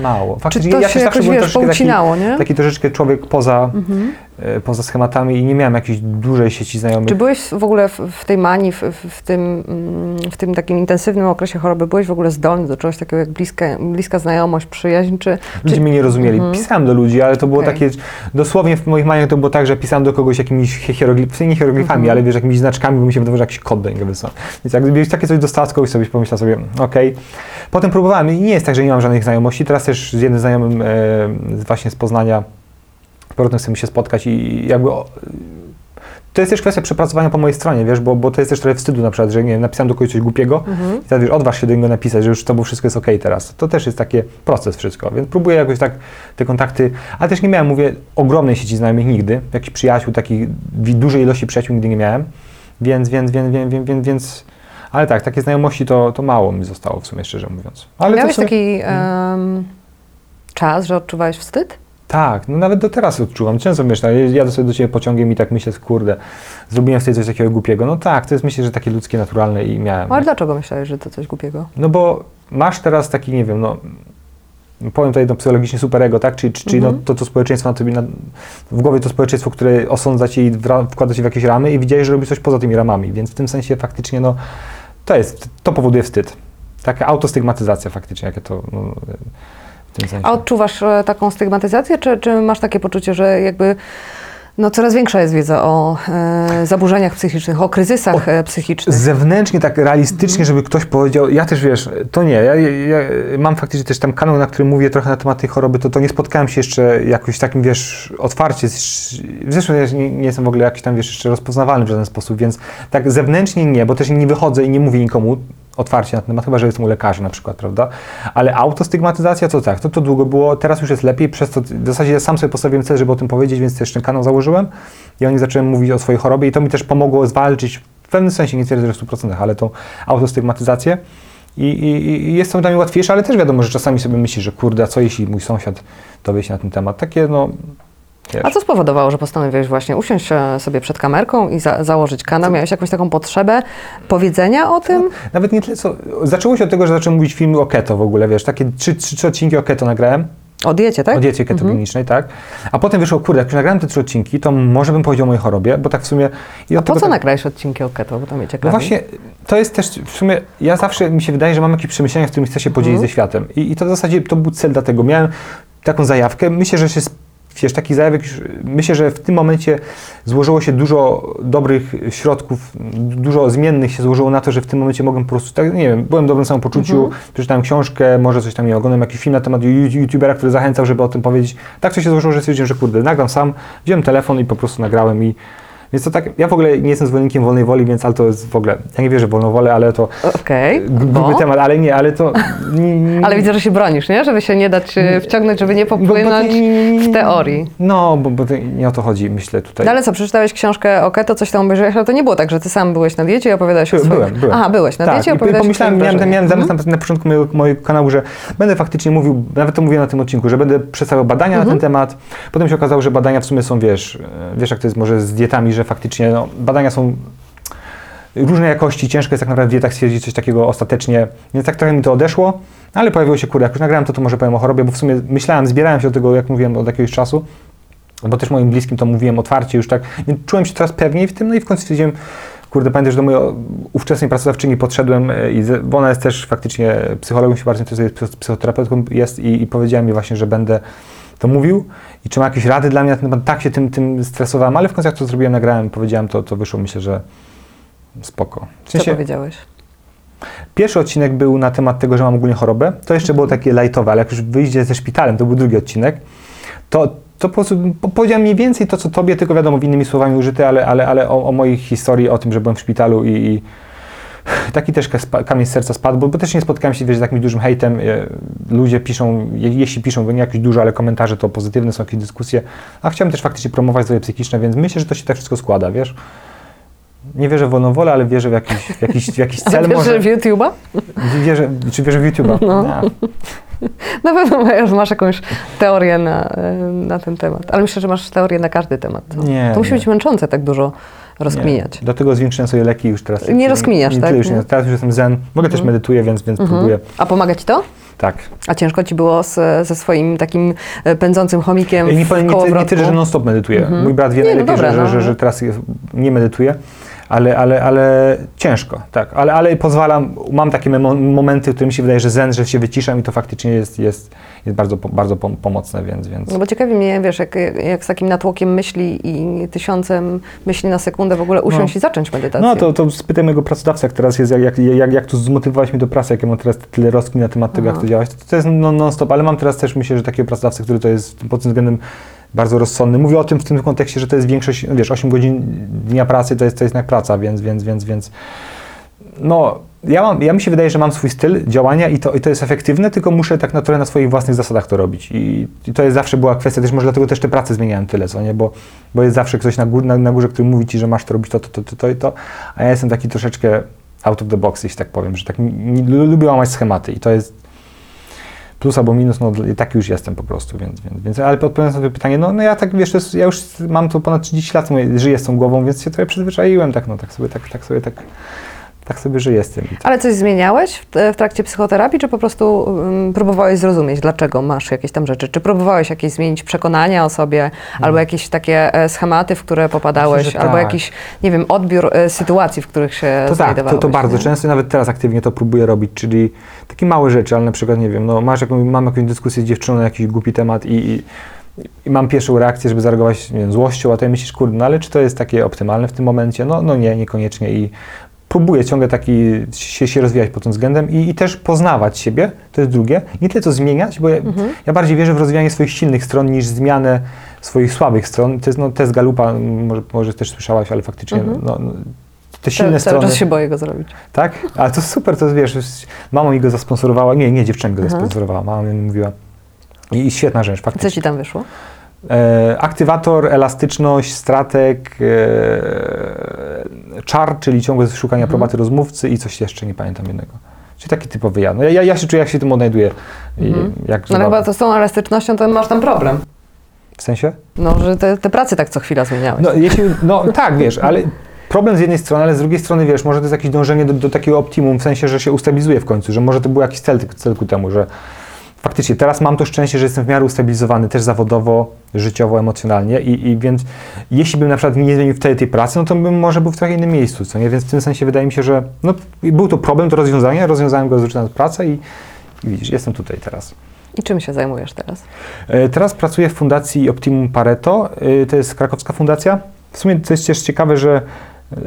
S2: Mało.
S1: czy
S2: Faktycznie
S1: to
S2: ja
S1: się jakoś, wiesz,
S2: troszeczkę taki,
S1: poucinało, nie?
S2: taki troszeczkę człowiek poza,
S1: Mhm.
S2: E, poza schematami i nie miałem jakiejś dużej sieci znajomych.
S1: Czy byłeś w ogóle w, w tej manii, w, w, tym, mm, w tym takim intensywnym okresie choroby, byłeś w ogóle zdolny do czegoś takiego jak bliska, bliska znajomość, przyjaźń, czy...
S2: Ludzie
S1: czy
S2: mnie nie rozumieli.
S1: Mhm.
S2: Pisałem do ludzi, ale to było
S1: Okej.
S2: takie, dosłownie w moich maniach to było tak, że pisałem do kogoś jakimiś hieroglifami, nie hieroglifami,
S1: Mhm.
S2: ale wiesz, jakimiś znaczkami, bo mi się wydawało, że jakiś kod do niego wysłał. Więc jak gdybyś takie coś dostał z kogoś, sobie pomyślał sobie, okej. Potem próbowałem i nie jest tak, że nie mam żadnych znajomości. Teraz też z jednym znajomym e, właśnie z Poznania powrotem chcemy się spotkać i jakby o, to jest też kwestia przepracowania po mojej stronie, wiesz, bo, bo to jest też trochę wstydu na przykład, że nie wiem, napisałem do kogoś coś głupiego
S1: Mhm.
S2: i teraz wiesz, odważ się do niego napisać, że już to było wszystko jest okej teraz. To też jest taki proces wszystko, więc próbuję jakoś tak te kontakty, ale też nie miałem, mówię, ogromnej sieci znajomych nigdy, jakichś przyjaciół, takich wi- dużej ilości przyjaciół nigdy nie miałem, więc, więc, więc, więc, więc, więc, więc ale tak, takie znajomości to, to mało mi zostało w sumie, szczerze mówiąc. Ale
S1: Miałeś
S2: sumie,
S1: taki em, czas, że odczuwałeś wstyd?
S2: Tak, no nawet do teraz odczuwam. Często myślę, jadę sobie do Ciebie pociągiem i tak myślę, kurde, zrobiłem wtedy coś takiego głupiego. No tak, to jest myślę, że takie ludzkie, naturalne i miałem.
S1: Ale dlaczego myślałeś, że to coś głupiego?
S2: No bo masz teraz taki, nie wiem, no powiem tutaj no, psychologicznie superego, tak? Czyli, czyli no,
S1: Mhm.
S2: to, to społeczeństwo na tobie, na, w głowie to społeczeństwo, które osądza cię i wkłada cię w jakieś ramy i widziałeś, że robisz coś poza tymi ramami, więc w tym sensie faktycznie, no, to jest, to powoduje wstyd. Taka autostygmatyzacja faktycznie, jakie to, no.
S1: A odczuwasz e, taką stygmatyzację, czy, czy masz takie poczucie, że jakby no, coraz większa jest wiedza o e, zaburzeniach psychicznych, o kryzysach e, psychicznych?
S2: Zewnętrznie, tak realistycznie,
S1: Mhm.
S2: żeby ktoś powiedział, ja też wiesz, to nie, ja, ja, mam faktycznie też tam kanał, na którym mówię trochę na temat tej choroby, to, to nie spotkałem się jeszcze jakoś takim, wiesz, otwarcie, zresztą ja nie, nie jestem w ogóle jakiś tam, wiesz, jeszcze rozpoznawalny w żaden sposób, więc tak zewnętrznie nie, bo też nie wychodzę i nie mówię nikomu otwarcie na ten temat, chyba, że jestem u lekarza na przykład, prawda, ale autostygmatyzacja to tak, to, to długo było, teraz już jest lepiej, przez to w zasadzie sam sobie postawiłem cel, żeby o tym powiedzieć, więc też ten kanał założyłem i o nim zacząłem mówić o swojej chorobie i to mi też pomogło zwalczyć w pewnym sensie, nie twierdzę, że w 100%, ale tą autostygmatyzację. I, i, I jest to dla mnie łatwiejsze, ale też wiadomo, że czasami sobie myślisz, że kurde, a co jeśli mój sąsiad dowie się na ten temat. Takie no. Wiesz,
S1: A co spowodowało, że postanowiłeś właśnie usiąść e, sobie przed kamerką i za, założyć kanał? Miałeś jakąś taką potrzebę powiedzenia o tym?
S2: Nawet nie tyle co. Zaczęło się od tego, że zacząłem mówić filmy o keto w ogóle, wiesz, takie trzy, trzy, trzy odcinki o keto nagrałem.
S1: O diecie, tak?
S2: O diecie ketogenicznej, tak. A potem wyszło, kurde, jak już nagrałem te trzy odcinki, to może bym powiedział o mojej chorobie, bo tak w sumie. I
S1: A po co
S2: tak,
S1: nagrałeś odcinki o keto? Bo to mnie ciekawi.
S2: No właśnie, to jest też w sumie, ja zawsze mi się wydaje, że mam jakieś przemyślenia, z którymi chcę się podzielić
S1: Mhm.
S2: ze światem. I, I to w zasadzie to był cel dlatego. Miałem taką zajawkę, myślę, że się, wiesz, taki zajawek, myślę, że w tym momencie złożyło się dużo dobrych środków, dużo zmiennych się złożyło na to, że w tym momencie mogłem po prostu, tak, nie wiem, byłem w dobrym samopoczuciu, przeczytałem książkę, może coś tam nie oglądam, jakiś film na temat youtubera, który zachęcał, żeby o tym powiedzieć. Tak to się złożyło, że stwierdziłem, że kurde, nagram sam, wziąłem telefon i po prostu nagrałem i więc to tak, ja w ogóle nie jestem zwolennikiem wolnej woli, więc ale to jest w ogóle, ja nie wierzę w wolną wolę, ale to
S1: Okej,
S2: g- gruby
S1: bo?
S2: temat, ale nie, ale to... [LAUGHS]
S1: Ale widzę, że się bronisz, nie? Żeby się nie dać e, wciągnąć, żeby nie
S2: bo- bo
S1: popłynąć
S2: nie- nie-
S1: w teorii.
S2: No, bo, bo nie o to chodzi, myślę tutaj.
S1: No ale co, przeczytałeś książkę o keto, coś tam obejrzałeś, ale to nie było tak, że ty sam byłeś na diecie i opowiadałeś o
S2: By-
S1: swoich...
S2: byłem, byłem.
S1: Aha, byłeś na
S2: tak,
S1: diecie i
S2: i
S1: opowiadałeś o
S2: pomyślałem, miałem, miałem
S1: Mhm.
S2: zamysł na, na początku mojego, mojego kanału, że będę faktycznie mówił, nawet to mówiłem na tym odcinku, że będę przedstawiał badania
S1: Mhm.
S2: na ten temat. Potem się okazało, że badania w sumie są, wiesz, e, wiesz jak to jest może z dietami, że że faktycznie no, badania są różnej jakości, ciężko jest tak naprawdę w dietach stwierdzić coś takiego ostatecznie, więc tak trochę mi to odeszło, ale pojawiło się, kurde, jak już nagrałem to, to może powiem o chorobie, bo w sumie myślałem, zbierałem się do tego, jak mówiłem, od jakiegoś czasu, bo też moim bliskim to mówiłem otwarcie już tak, więc czułem się coraz pewniej w tym, no i w końcu stwierdziłem, kurde, pamiętam, że do mojej ówczesnej pracodawczyni podszedłem, e, i bo ona jest też faktycznie psychologiem, się bardzo interesuje, psy- psychoterapeutką jest i, i powiedziałem jej właśnie, że będę to mówił i czy ma jakieś rady dla mnie na ten temat, tak się tym, tym stresowałem, ale w końcu jak to zrobiłem, nagrałem, powiedziałem, to, to wyszło, myślę, że spoko. W
S1: Co
S2: sensie,
S1: powiedziałeś?
S2: Pierwszy odcinek był na temat tego, że mam ogólnie chorobę. To jeszcze było takie lightowe, ale jak już wyjdzie ze szpitalem, to był drugi odcinek, to, to po prostu po- powiedziałem mniej więcej to, co tobie, tylko wiadomo, innymi słowami użyte, ale, ale, ale o, o mojej historii, o tym, że byłem w szpitalu i, i taki też kamień z serca spadł, bo, bo też nie spotkałem się wiesz, z jakimś dużym hejtem. E, Ludzie piszą, je, jeśli piszą, nie jakieś dużo, ale komentarze to pozytywne, są jakieś dyskusje. A chciałem też faktycznie promować zdrowie psychiczne, więc myślę, że to się tak wszystko składa, wiesz. Nie wierzę w wolną wolę, ale wierzę w jakiś, w jakiś, w jakiś [LAUGHS] cel
S1: Wiesz,
S2: może.
S1: że w YouTube'a?
S2: Wierzę, czy wierzę w YouTube'a?
S1: No. [LAUGHS] Na pewno masz, jakąś teorię na, e, na ten temat. Ale myślę, że masz teorię na każdy temat. To,
S2: Nie,
S1: to musi
S2: nie.
S1: być męczące tak dużo rozkminiać.
S2: Nie. Do tego zwiększyłem sobie leki już teraz.
S1: Nie rozkminiasz,
S2: nie,
S1: tak?
S2: Już
S1: Nie?
S2: nie. Teraz już jestem zen. Mogę też medytuję, więc, więc
S1: Mhm.
S2: próbuję.
S1: A pomaga ci to?
S2: Tak.
S1: A ciężko ci było z, ze swoim takim e, pędzącym chomikiem
S2: nie, nie, nie
S1: kołowrotku?
S2: tyle, że non-stop medytuję.
S1: Mhm.
S2: Mój brat wie
S1: Nie, no
S2: najlepiej, że,
S1: no,
S2: że, że, że teraz nie medytuję. Ale, ale, ale ciężko, tak. Ale, ale pozwalam, mam takie momenty, w których mi się wydaje, że zen, że się wyciszam i to faktycznie jest, jest, jest bardzo, bardzo pom- pomocne, więc, więc
S1: No bo ciekawi mnie, wiesz, jak, jak z takim natłokiem myśli i tysiącem myśli na sekundę w ogóle usiąść
S2: No.
S1: i zacząć medytację.
S2: No to, to spytaj mojego pracodawcy, jak teraz jest, jak, jak, jak, jak tu zmotywowałeś mnie do pracy, jak ja mam teraz tyle rozkmin na temat tego,
S1: Aha.
S2: jak to działać, to, to jest non- non-stop, ale mam teraz też, myślę, że takiego pracodawcę, który to jest pod tym względem bardzo rozsądny. Mówię o tym w tym kontekście, że to jest większość, wiesz, 8 godzin dnia pracy to jest, to jest jak praca, więc, więc, więc, więc no, ja, mam, ja mi się wydaje, że mam swój styl działania i to, i to jest efektywne, tylko muszę tak naturalnie na swoich własnych zasadach to robić. I, I to jest zawsze była kwestia, też może dlatego też te prace zmieniałem tyle, co nie, bo, bo jest zawsze ktoś na, gór, na, na górze, który mówi ci, że masz to robić to, to, to, to, to i to, a ja jestem taki troszeczkę out of the box, jeśli tak powiem, że tak lubię łamać schematy i to jest plus albo minus, no i tak już jestem po prostu, więc, więc, więc ale odpowiadając na to pytanie, no, no ja tak, wiesz, ja już mam to ponad 30 lat, żyję z tą głową, więc się trochę przyzwyczaiłem, tak, no, tak sobie, tak, tak sobie, tak, tak sobie żyję z tym.
S1: Ale coś zmieniałeś w, trakcie psychoterapii, czy po prostu um, próbowałeś zrozumieć, dlaczego masz jakieś tam rzeczy? Czy próbowałeś jakieś zmienić przekonania o sobie, albo jakieś takie e, schematy, w które popadałeś,
S2: Myślę,
S1: albo
S2: tak.
S1: jakiś, nie wiem, odbiór e, sytuacji, w których się
S2: To tak, to,
S1: znajdowałeś?
S2: to bardzo
S1: nie?
S2: często i nawet teraz aktywnie to próbuję robić, czyli takie małe rzeczy, ale na przykład, nie wiem, no masz jaką, mam jakąś dyskusję z dziewczyną na jakiś głupi temat i, i, i mam pierwszą reakcję, żeby zareagować nie wiem, złością, a to myślisz, kurde, no ale czy to jest takie optymalne w tym momencie? No, no nie, niekoniecznie i próbuję ciągle taki się, się rozwijać pod tym względem i, i też poznawać siebie, to jest drugie, nie tyle co zmieniać, bo ja,
S1: Mhm.
S2: ja bardziej wierzę w rozwijanie swoich silnych stron niż zmianę swoich słabych stron. To jest no, test Galupa, może, może też słyszałaś, ale faktycznie
S1: Mhm.
S2: no, no, te silne
S1: Cały
S2: strony...
S1: czas się boję go zrobić.
S2: Tak? Ale to super, to wiesz, mama mi go zasponsorowała, nie, nie, dziewczyna mi go
S1: Aha.
S2: zasponsorowała, mama mi mówiła. I, i świetna rzecz,
S1: Co
S2: faktycznie.
S1: ci tam wyszło?
S2: E, aktywator, elastyczność, stratek, e, czar, czyli ciągłe szukania
S1: Mhm.
S2: aprobaty rozmówcy i coś jeszcze, nie pamiętam jednego. Czyli taki typowy ja. No, ja, ja się czuję, jak się tym odnajduję.
S1: Mhm.
S2: Jak
S1: No ale chyba to z tą elastycznością to masz tam problem.
S2: W sensie?
S1: No, że te, te prace tak co chwila zmieniałeś.
S2: No, jeśli, no tak, wiesz, ale problem z jednej strony, ale z drugiej strony, wiesz, może to jest jakieś dążenie do, do takiego optimum, w sensie, że się ustabilizuje w końcu, że może to był jakiś cel, cel ku temu, że faktycznie teraz mam to szczęście, że jestem w miarę ustabilizowany też zawodowo, życiowo, emocjonalnie i, i więc jeśli bym na przykład nie zmienił wtedy tej pracy, no to bym może był w trochę innym miejscu, co nie? Więc w tym sensie wydaje mi się, że no, był to problem do rozwiązania, rozwiązałem go zrzucając pracę i, i widzisz, jestem tutaj teraz.
S1: I czym się zajmujesz teraz?
S2: E, Teraz pracuję w fundacji Optimum Pareto. E, To jest krakowska fundacja. W sumie to jest też ciekawe, że e,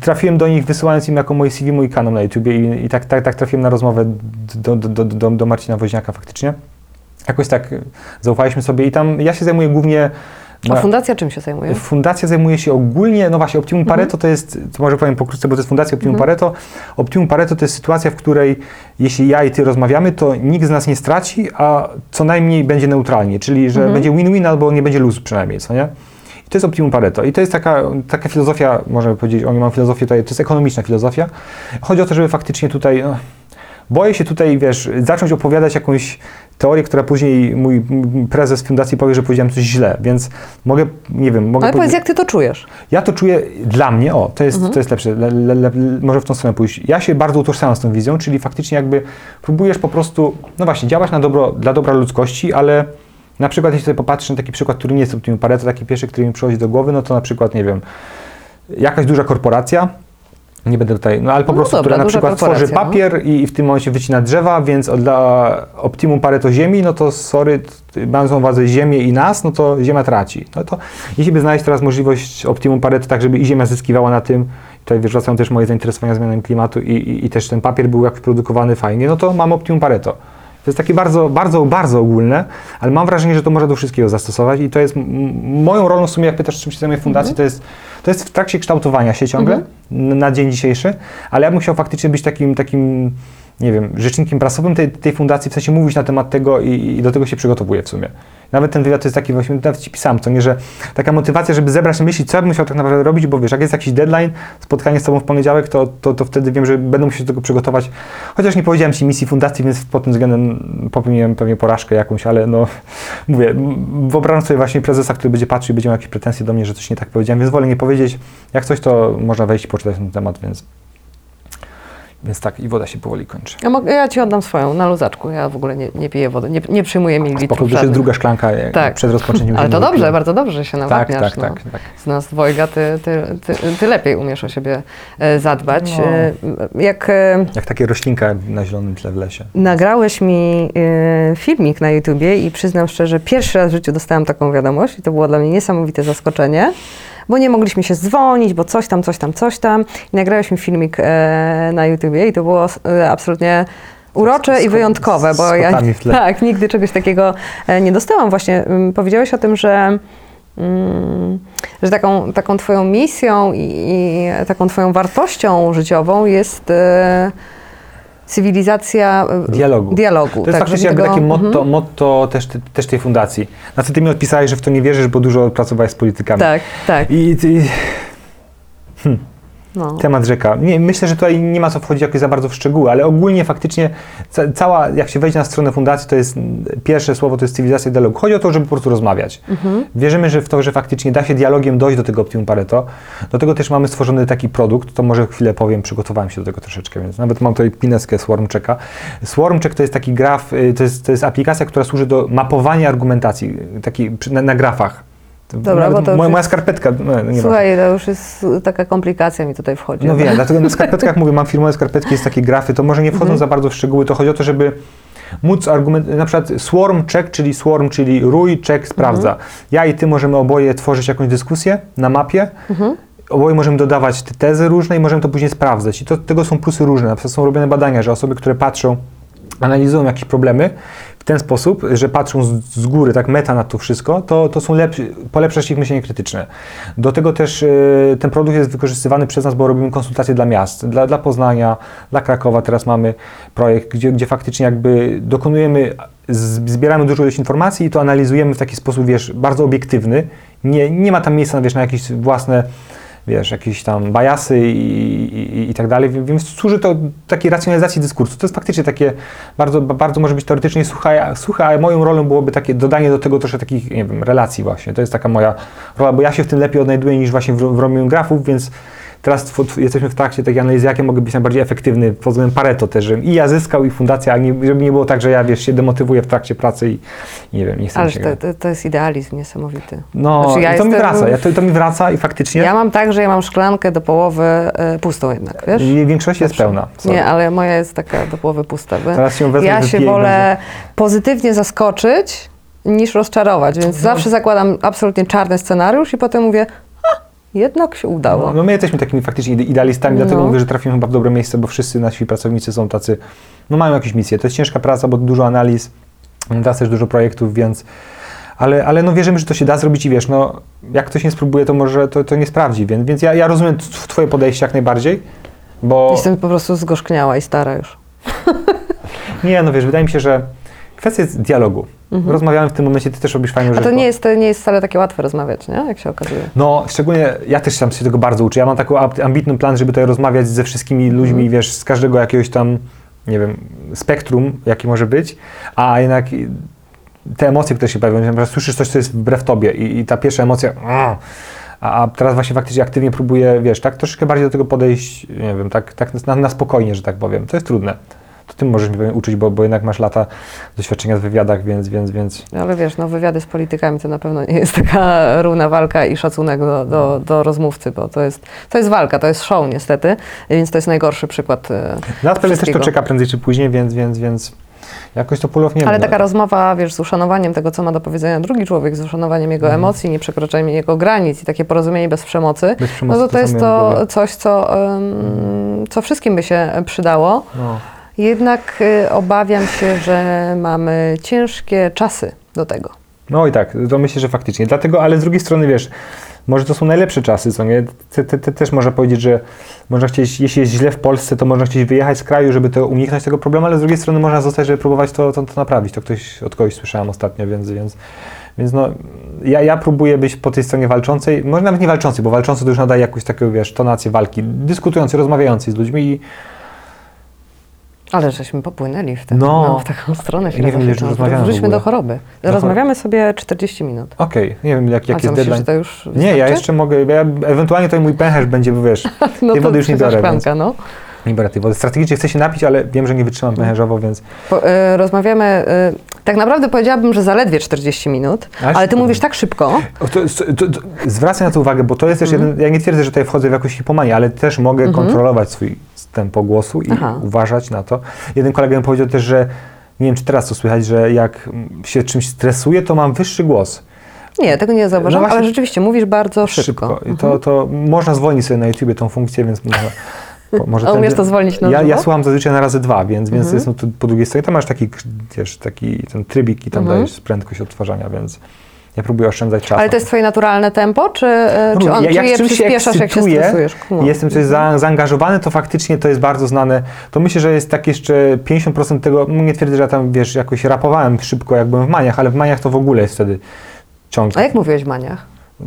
S2: trafiłem do nich wysyłając im jako moje CV mój kanał na YouTubie i, i tak, tak, tak trafiłem na rozmowę do, do, do, do, Marcina Woźniaka faktycznie. Jakoś tak zaufaliśmy sobie i tam ja się zajmuję głównie...
S1: A fundacja czym się zajmuje?
S2: Fundacja zajmuje się ogólnie, no właśnie, Optimum
S1: Mhm.
S2: Pareto to jest, to może powiem pokrótce, bo to jest Fundacja Optimum
S1: Mhm.
S2: Pareto. Optimum Pareto to jest sytuacja, w której jeśli ja i ty rozmawiamy, to nikt z nas nie straci, a co najmniej będzie neutralnie, czyli że
S1: Mhm.
S2: będzie win-win albo nie będzie lose przynajmniej, co nie? To jest Optimum Pareto. I to jest taka, taka filozofia, możemy powiedzieć, oni mam filozofię tutaj, to jest ekonomiczna filozofia. Chodzi o to, żeby faktycznie tutaj, no, boję się tutaj, wiesz, zacząć opowiadać jakąś teorię, która później mój prezes fundacji powie, że powiedziałem coś źle, więc mogę, nie wiem, mogę
S1: Ale powiedz, jak ty to czujesz?
S2: ja to czuję dla mnie, o, to jest, to jest lepsze, le, le, le, może w tą stronę pójść. Ja się bardzo utożsamiam z tą wizją, czyli faktycznie jakby próbujesz po prostu, no właśnie, działać na dobro, dla dobra ludzkości, ale na przykład jeśli sobie popatrzę na taki przykład, który nie jest optimum Pareto, taki pierwszy, który mi przychodzi do głowy, no to na przykład, nie wiem, jakaś duża korporacja, nie będę tutaj, no ale po
S1: No
S2: prostu,
S1: dobra,
S2: która na przykład tworzy
S1: no.
S2: papier i, i w tym momencie wycina drzewa, więc dla optimum Pareto Ziemi, no to sorry, mając na uwadze Ziemię i nas, no to Ziemia traci. No to jeśli by znaleźć teraz możliwość optimum Pareto, tak żeby i Ziemia zyskiwała na tym, tutaj wracają też moje zainteresowania zmianami klimatu i, i, i też ten papier był jakoś produkowany fajnie, no to mamy optimum Pareto. To jest takie bardzo, bardzo, bardzo ogólne, ale mam wrażenie, że to można do wszystkiego zastosować i to jest moją rolą w sumie, jak pytasz, czym się zajmuję w fundacji, to, jest, to jest w trakcie kształtowania się ciągle n- na dzień dzisiejszy, ale ja bym chciał faktycznie być takim, takim nie wiem, rzecznikiem prasowym tej, tej fundacji, w sensie mówić na temat tego i, i do tego się przygotowuję w sumie. Nawet ten wywiad jest taki właśnie, nawet Ci pisałem, co nie, że taka motywacja, żeby zebrać myśli, co ja bym musiał tak naprawdę robić, bo wiesz, jak jest jakiś deadline, spotkanie z Tobą w poniedziałek, to, to, to wtedy wiem, że będę musiał się do tego przygotować. Chociaż nie powiedziałem Ci misji fundacji, więc pod tym względem popełniłem pewnie porażkę jakąś, ale no, [LAUGHS] mówię, wyobrażam sobie właśnie prezesa, który będzie patrzył i będzie miał jakieś pretensje do mnie, że coś nie tak powiedziałem, więc wolę nie powiedzieć. Jak coś, to można wejść i poczytać na ten temat, więc... Więc tak, i woda się powoli kończy.
S1: Ja, mogę, ja ci oddam swoją na luzaczku. Ja w ogóle nie, nie piję wody, nie, nie przyjmuję
S2: Spoko,
S1: mililitrów
S2: to już jest druga szklanka jak
S1: Tak.
S2: przed rozpoczęciem [LAUGHS]
S1: Ale to dobrze, bardzo dobrze że się
S2: Tak,
S1: nawadniasz.
S2: tak,
S1: no.
S2: tak, tak.
S1: Z nas dwojga ty, ty, ty, ty lepiej umiesz o siebie e, zadbać.
S2: No.
S1: E, Jak e,
S2: Jak takie roślinka na zielonym tle w lesie.
S1: nagrałeś mi e, filmik na YouTubie i przyznam szczerze, pierwszy raz w życiu dostałam taką wiadomość i to było dla mnie niesamowite zaskoczenie, bo nie mogliśmy się dzwonić, bo coś tam, coś tam, coś tam. I nagrałeś mi filmik e, na YouTubie i to było e, absolutnie urocze
S2: Z-
S1: i wyjątkowe, bo
S2: z
S1: ja tak, nigdy czegoś takiego e, nie dostałam. Właśnie mm, powiedziałeś o tym, że mm, że taką, taką twoją misją i, i taką twoją wartością życiową jest e, cywilizacja e,
S2: Dialogu.
S1: dialogu.
S2: To jest
S1: tak,
S2: faktycznie jakby takie motto,
S1: Mhm.
S2: motto też, też tej fundacji. Na co ty mi odpisałeś, że w to nie wierzysz, bo dużo pracowałeś z politykami.
S1: Tak, tak.
S2: I, i
S1: No.
S2: temat rzeka. Nie, myślę, że tutaj nie ma co wchodzić jakoś za bardzo w szczegóły, ale ogólnie faktycznie ca, cała, jak się wejdzie na stronę fundacji, to jest pierwsze słowo to jest cywilizacja dialogu. Chodzi o to, żeby po prostu rozmawiać.
S1: Mhm.
S2: Wierzymy że w to, że faktycznie da się dialogiem dojść do tego optimum Pareto. Do tego też mamy stworzony taki produkt, to może chwilę powiem, przygotowałem się do tego troszeczkę, więc nawet mam tutaj pineskę Swarmchecka. Swarmcheck to jest taki graf, y, to jest, to jest aplikacja, która służy do mapowania argumentacji, taki na, na grafach.
S1: Dobra, bo to
S2: moja, moja skarpetka, no, nie
S1: Słuchaj, to już jest taka komplikacja mi tutaj wchodzi.
S2: no wiem, [LAUGHS] dlatego na skarpetkach mówię, mam firmowe skarpetki, jest takie grafy, to może nie wchodzą za bardzo w szczegóły, to chodzi o to, żeby móc argument, na przykład swarm check, czyli swarm, czyli rój, check, sprawdza. Ja i ty możemy oboje tworzyć jakąś dyskusję na mapie, oboje możemy dodawać te tezy różne i możemy to później sprawdzać. I to, tego są plusy różne. Na przykład są robione badania, że osoby, które patrzą, analizują jakieś problemy w ten sposób, że patrzą z, z góry, tak meta na to wszystko, to, to są lepsi, polepsza się ich myślenie krytyczne. Do tego też e, ten produkt jest wykorzystywany przez nas, bo robimy konsultacje dla miast, dla, dla Poznania, dla Krakowa. Teraz mamy projekt, gdzie, gdzie faktycznie jakby dokonujemy, zbieramy dużo ilość informacji i to analizujemy w taki sposób, wiesz, bardzo obiektywny. Nie, nie ma tam miejsca, wiesz, na jakieś własne wiesz, jakieś tam bajasy i, i, i tak dalej, więc służy to takiej racjonalizacji dyskursu. To jest faktycznie takie bardzo, bardzo może być teoretycznie suche, ale moją rolą byłoby takie dodanie do tego troszkę takich, nie wiem, relacji właśnie. To jest taka moja rola, bo ja się w tym lepiej odnajduję niż właśnie w, w grafów, więc teraz jesteśmy w trakcie takiej analizy, jakie mogę być najbardziej efektywny pod względem Pareto też, żebym i ja zyskał, i fundacja, a nie, żeby nie było tak, że ja, wiesz, się demotywuję w trakcie pracy i nie wiem, nie chcę mi
S1: Ależ
S2: się...
S1: to, to, to jest idealizm niesamowity.
S2: No,
S1: Znaczy, ja
S2: to mi
S1: jestem-
S2: wraca, ja, to, to mi wraca i faktycznie
S1: Ja mam tak, że ja mam szklankę do połowy e, pustą jednak, wiesz?
S2: w większości jest pełna. Sorry.
S1: Nie, ale moja jest taka do połowy pusta.
S2: Teraz się wezmę,
S1: ja się wolę pozytywnie zaskoczyć niż rozczarować, więc
S2: No.
S1: zawsze zakładam absolutnie czarny scenariusz i potem mówię, jednak się udało.
S2: No, no my jesteśmy takimi faktycznie ide- idealistami, dlatego
S1: No.
S2: mówię, że trafimy chyba w dobre miejsce, bo wszyscy nasi pracownicy są tacy, no mają jakieś misje. To jest ciężka praca, bo dużo analiz, teraz też dużo projektów, więc... Ale, ale no wierzymy, że to się da zrobić i wiesz, no jak ktoś nie spróbuje, to może to, to nie sprawdzi, więc, więc ja, ja rozumiem twoje podejście jak najbardziej, bo...
S1: Jestem po prostu zgorzkniała i stara już.
S2: Nie, no wiesz, wydaje mi się, że kwestia jest dialogu. Rozmawiamy w tym momencie, ty też robisz fajną
S1: Mhm. A
S2: rzecz.
S1: to nie jest, to nie jest wcale takie łatwe rozmawiać, nie? Jak się okazuje.
S2: No, szczególnie ja też tam się tego bardzo uczę. Ja mam taki ambitny plan, żeby tutaj rozmawiać ze wszystkimi ludźmi,
S1: Mhm.
S2: wiesz, z każdego jakiegoś tam, nie wiem, spektrum, jakie może być, a jednak te emocje, które się pojawiają, przykład słyszysz coś, co jest wbrew tobie i, i ta pierwsza emocja, "Aah", a, a teraz właśnie faktycznie aktywnie próbuję, wiesz, tak troszeczkę bardziej do tego podejść, nie wiem, tak, tak na, na spokojnie, że tak powiem. To jest trudne. To ty możesz mnie uczyć, bo, bo jednak masz lata doświadczenia w wywiadach, więc, więc, więc
S1: Ale wiesz, no wywiady z politykami to na pewno nie jest [LAUGHS] taka równa walka i szacunek do, do, do rozmówcy, bo to jest, to jest walka, to jest show niestety, więc to jest najgorszy przykład e,
S2: nas pewnie też to czeka prędzej czy później, więc, więc, więc jakoś to pulownie.
S1: Ale taka rozmowa, wiesz, z uszanowaniem tego, co ma do powiedzenia drugi człowiek, z uszanowaniem jego
S2: Mhm.
S1: emocji, nieprzekraczaniem jego granic i takie porozumienie bez przemocy,
S2: Bez przemocy
S1: no to to
S2: to
S1: jest to coś, co, em, co wszystkim by się przydało.
S2: No.
S1: Jednak y, obawiam się, że mamy ciężkie czasy do tego.
S2: No i tak, to myślę, że faktycznie. Dlatego, ale z drugiej strony, wiesz, może to są najlepsze czasy, co nie? Ty, ty, ty też można powiedzieć, że można chcieć, jeśli jest źle w Polsce, to można chcieć wyjechać z kraju, żeby to uniknąć tego problemu, ale z drugiej strony można zostać, żeby próbować to, to, to naprawić. To ktoś od kogoś słyszałem ostatnio, więc, więc, więc no, ja, ja próbuję być po tej stronie walczącej, może nawet nie walczącej, bo walczący to już nadaje jakąś taką, wiesz, tonację walki, dyskutującej, rozmawiającej z ludźmi i
S1: Ale żeśmy popłynęli w, ten,
S2: No.
S1: no, w taką stronę
S2: Nie wiem, ile już rozmawiamy
S1: Wróćmy do choroby.
S2: Do
S1: Rozmawiamy sobie 40 minut.
S2: okej, nie wiem, jak,
S1: A
S2: jaki
S1: co
S2: jest
S1: myślisz,
S2: deadline.
S1: że to już
S2: Nie, ja
S1: wystarczy?
S2: jeszcze mogę, ja, ewentualnie to mój pęcherz będzie, bo wiesz, [LAUGHS]
S1: no
S2: tej wody już nie biorę, więc-
S1: szklanka, no.
S2: nie biorę tej wody. Strategicznie chcę się napić, ale wiem, że nie wytrzymam pęcherzowo, więc...
S1: Po, y, rozmawiamy, y, tak naprawdę powiedziałabym, że zaledwie 40 minut,
S2: A,
S1: ale ty
S2: szybko.
S1: mówisz tak szybko.
S2: To, to, to, zwracam na to uwagę, bo to jest też
S1: Mhm.
S2: jeden, ja nie twierdzę, że tutaj wchodzę w jakąś hipomanię, ale też mogę kontrolować swój tempo głosu i
S1: Aha.
S2: uważać na to. Jeden kolega mi powiedział też, że nie wiem, czy teraz to słychać, że jak mm, się czymś stresuję, to mam wyższy głos.
S1: Nie, tego nie zauważyłam,
S2: No
S1: ale rzeczywiście mówisz bardzo szybko. Mhm.
S2: I to, to można zwolnić sobie na YouTubie tą funkcję, więc można... Może
S1: A
S2: ten-
S1: umiesz to zwolnić na
S2: ja, ja słucham zazwyczaj na razy dwa, więc, więc
S1: Mhm.
S2: jestem tu po drugiej stronie. Tam masz taki, wiesz, taki ten trybik i tam
S1: Mhm.
S2: dajesz prędkość odtwarzania, więc ja próbuję oszczędzać czas.
S1: Ale to jest twoje naturalne tempo, czy, y, czy, on,
S2: Ja-
S1: czy
S2: jak
S1: je
S2: czymś się
S1: przyspieszasz, jak się
S2: ekscytuję
S1: stresujesz? No.
S2: i jestem coś za, zaangażowany, to faktycznie to jest bardzo znane. To myślę, że jest tak jeszcze 50% tego, no nie twierdzę, że ja tam, wiesz, jakoś rapowałem szybko, jak byłem w maniach, ale w maniach to w ogóle jest wtedy ciąg.
S1: A jak mówiłeś w maniach?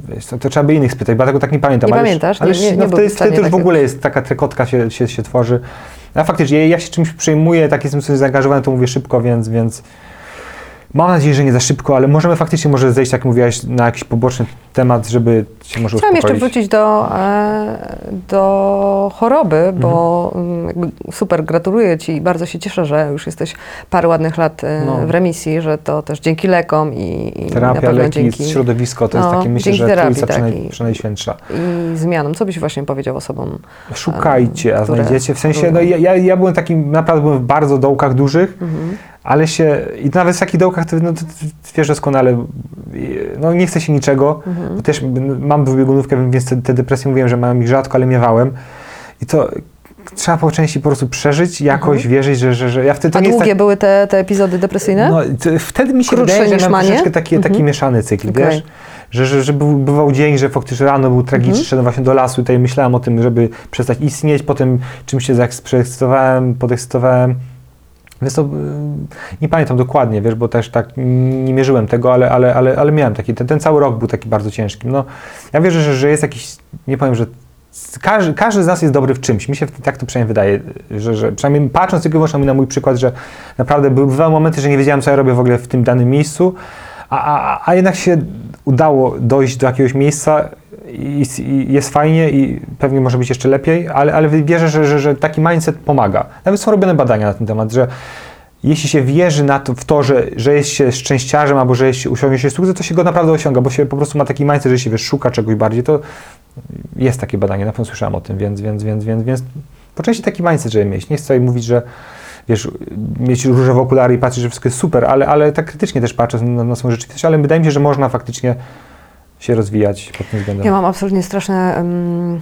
S2: Wiesz, to, to trzeba by innych spytać, bo ja tego tak nie pamiętam.
S1: Nie
S2: ale
S1: pamiętasz?
S2: Ale
S1: Nie- nie-
S2: no, wtedy, wtedy już w ogóle jest taka trekotka się, się, się tworzy. A faktycznie, ja, ja się czymś przejmuję, tak jestem coś zaangażowany, to mówię szybko, więc, więc mam nadzieję, że nie za szybko, ale możemy faktycznie może zejść, jak mówiłaś, na jakiś poboczny temat, żeby się może
S1: Chciałam jeszcze
S2: uspokoić.
S1: wrócić do, e, do choroby, bo
S2: Mhm.
S1: mm, jakby super gratuluję Ci i bardzo się cieszę, że już jesteś parę ładnych lat e,
S2: No.
S1: w remisji, że to też dzięki lekom i, i
S2: Terapia, leki,
S1: dzięki
S2: środowisko, to jest
S1: No,
S2: takie, myślę, że
S1: terapii, tak,
S2: przynaj,
S1: i-
S2: przynajświętsza.
S1: i zmianom. Co byś właśnie powiedział osobom?
S2: Szukajcie, a znajdziecie. W sensie, no, ja, ja, ja byłem takim, naprawdę byłem w bardzo dołkach dużych,
S1: Mhm.
S2: Ale się, i nawet w takich dołkach, to, no, to, to wiesz doskonale, no nie chcę się niczego,
S1: Mhm.
S2: bo też mam dwubiegunówkę, więc te, te depresje mówiłem, że mam ich rzadko, ale miewałem i to trzeba po części po prostu przeżyć, jakoś wierzyć, że, że, że ja wtedy to
S1: Mhm. A
S2: nie
S1: długie
S2: tak,
S1: były te, te epizody depresyjne?
S2: no, wtedy mi się
S1: Krótsze
S2: wydaje, że
S1: manie?
S2: troszeczkę taki, taki
S1: Mhm.
S2: mieszany cykl,
S1: Okej.
S2: wiesz? Że, że, że był, bywał dzień, że faktycznie rano był tragiczny,
S1: Mhm.
S2: szedłem właśnie do lasu i tutaj myślałem o tym, żeby przestać istnieć, potem czymś się zaeks- przeekscytowałem, podekscytowałem. Więc to y, nie pamiętam dokładnie, wiesz, bo też tak nie mierzyłem tego, ale, ale, ale, ale miałem taki, ten, ten cały rok był taki bardzo ciężki. No, ja wierzę, że, że jest jakiś, nie powiem, że każdy, każdy z nas jest dobry w czymś. Mi się tak to przynajmniej wydaje, że, że przynajmniej patrząc tylko wyłącznie na mój przykład, że naprawdę były momenty, że nie wiedziałem, co ja robię w ogóle w tym danym miejscu, a, a, a jednak się udało dojść do jakiegoś miejsca i, i jest fajnie i pewnie może być jeszcze lepiej, ale, ale wierzę, że, że, że taki mindset pomaga. Nawet są robione badania na ten temat, że jeśli się wierzy na to, w to, że, że jest się szczęściarzem albo że jest się, osiągnie się sukces, to się go naprawdę osiąga, bo się po prostu ma taki mindset, że się wiesz, szuka czegoś bardziej, to jest takie badanie, na pewno słyszałem o tym, więc, więc, więc, więc, więc po części taki mindset, żeby mieć. Nie chcę mówić, że wiesz, mieć różowe okulary i patrzeć, że wszystko jest super, ale, ale tak krytycznie też patrzę na, na swoją rzeczywistość, ale wydaje mi się, że można faktycznie się rozwijać pod tym względem.
S1: Ja mam absolutnie straszne um,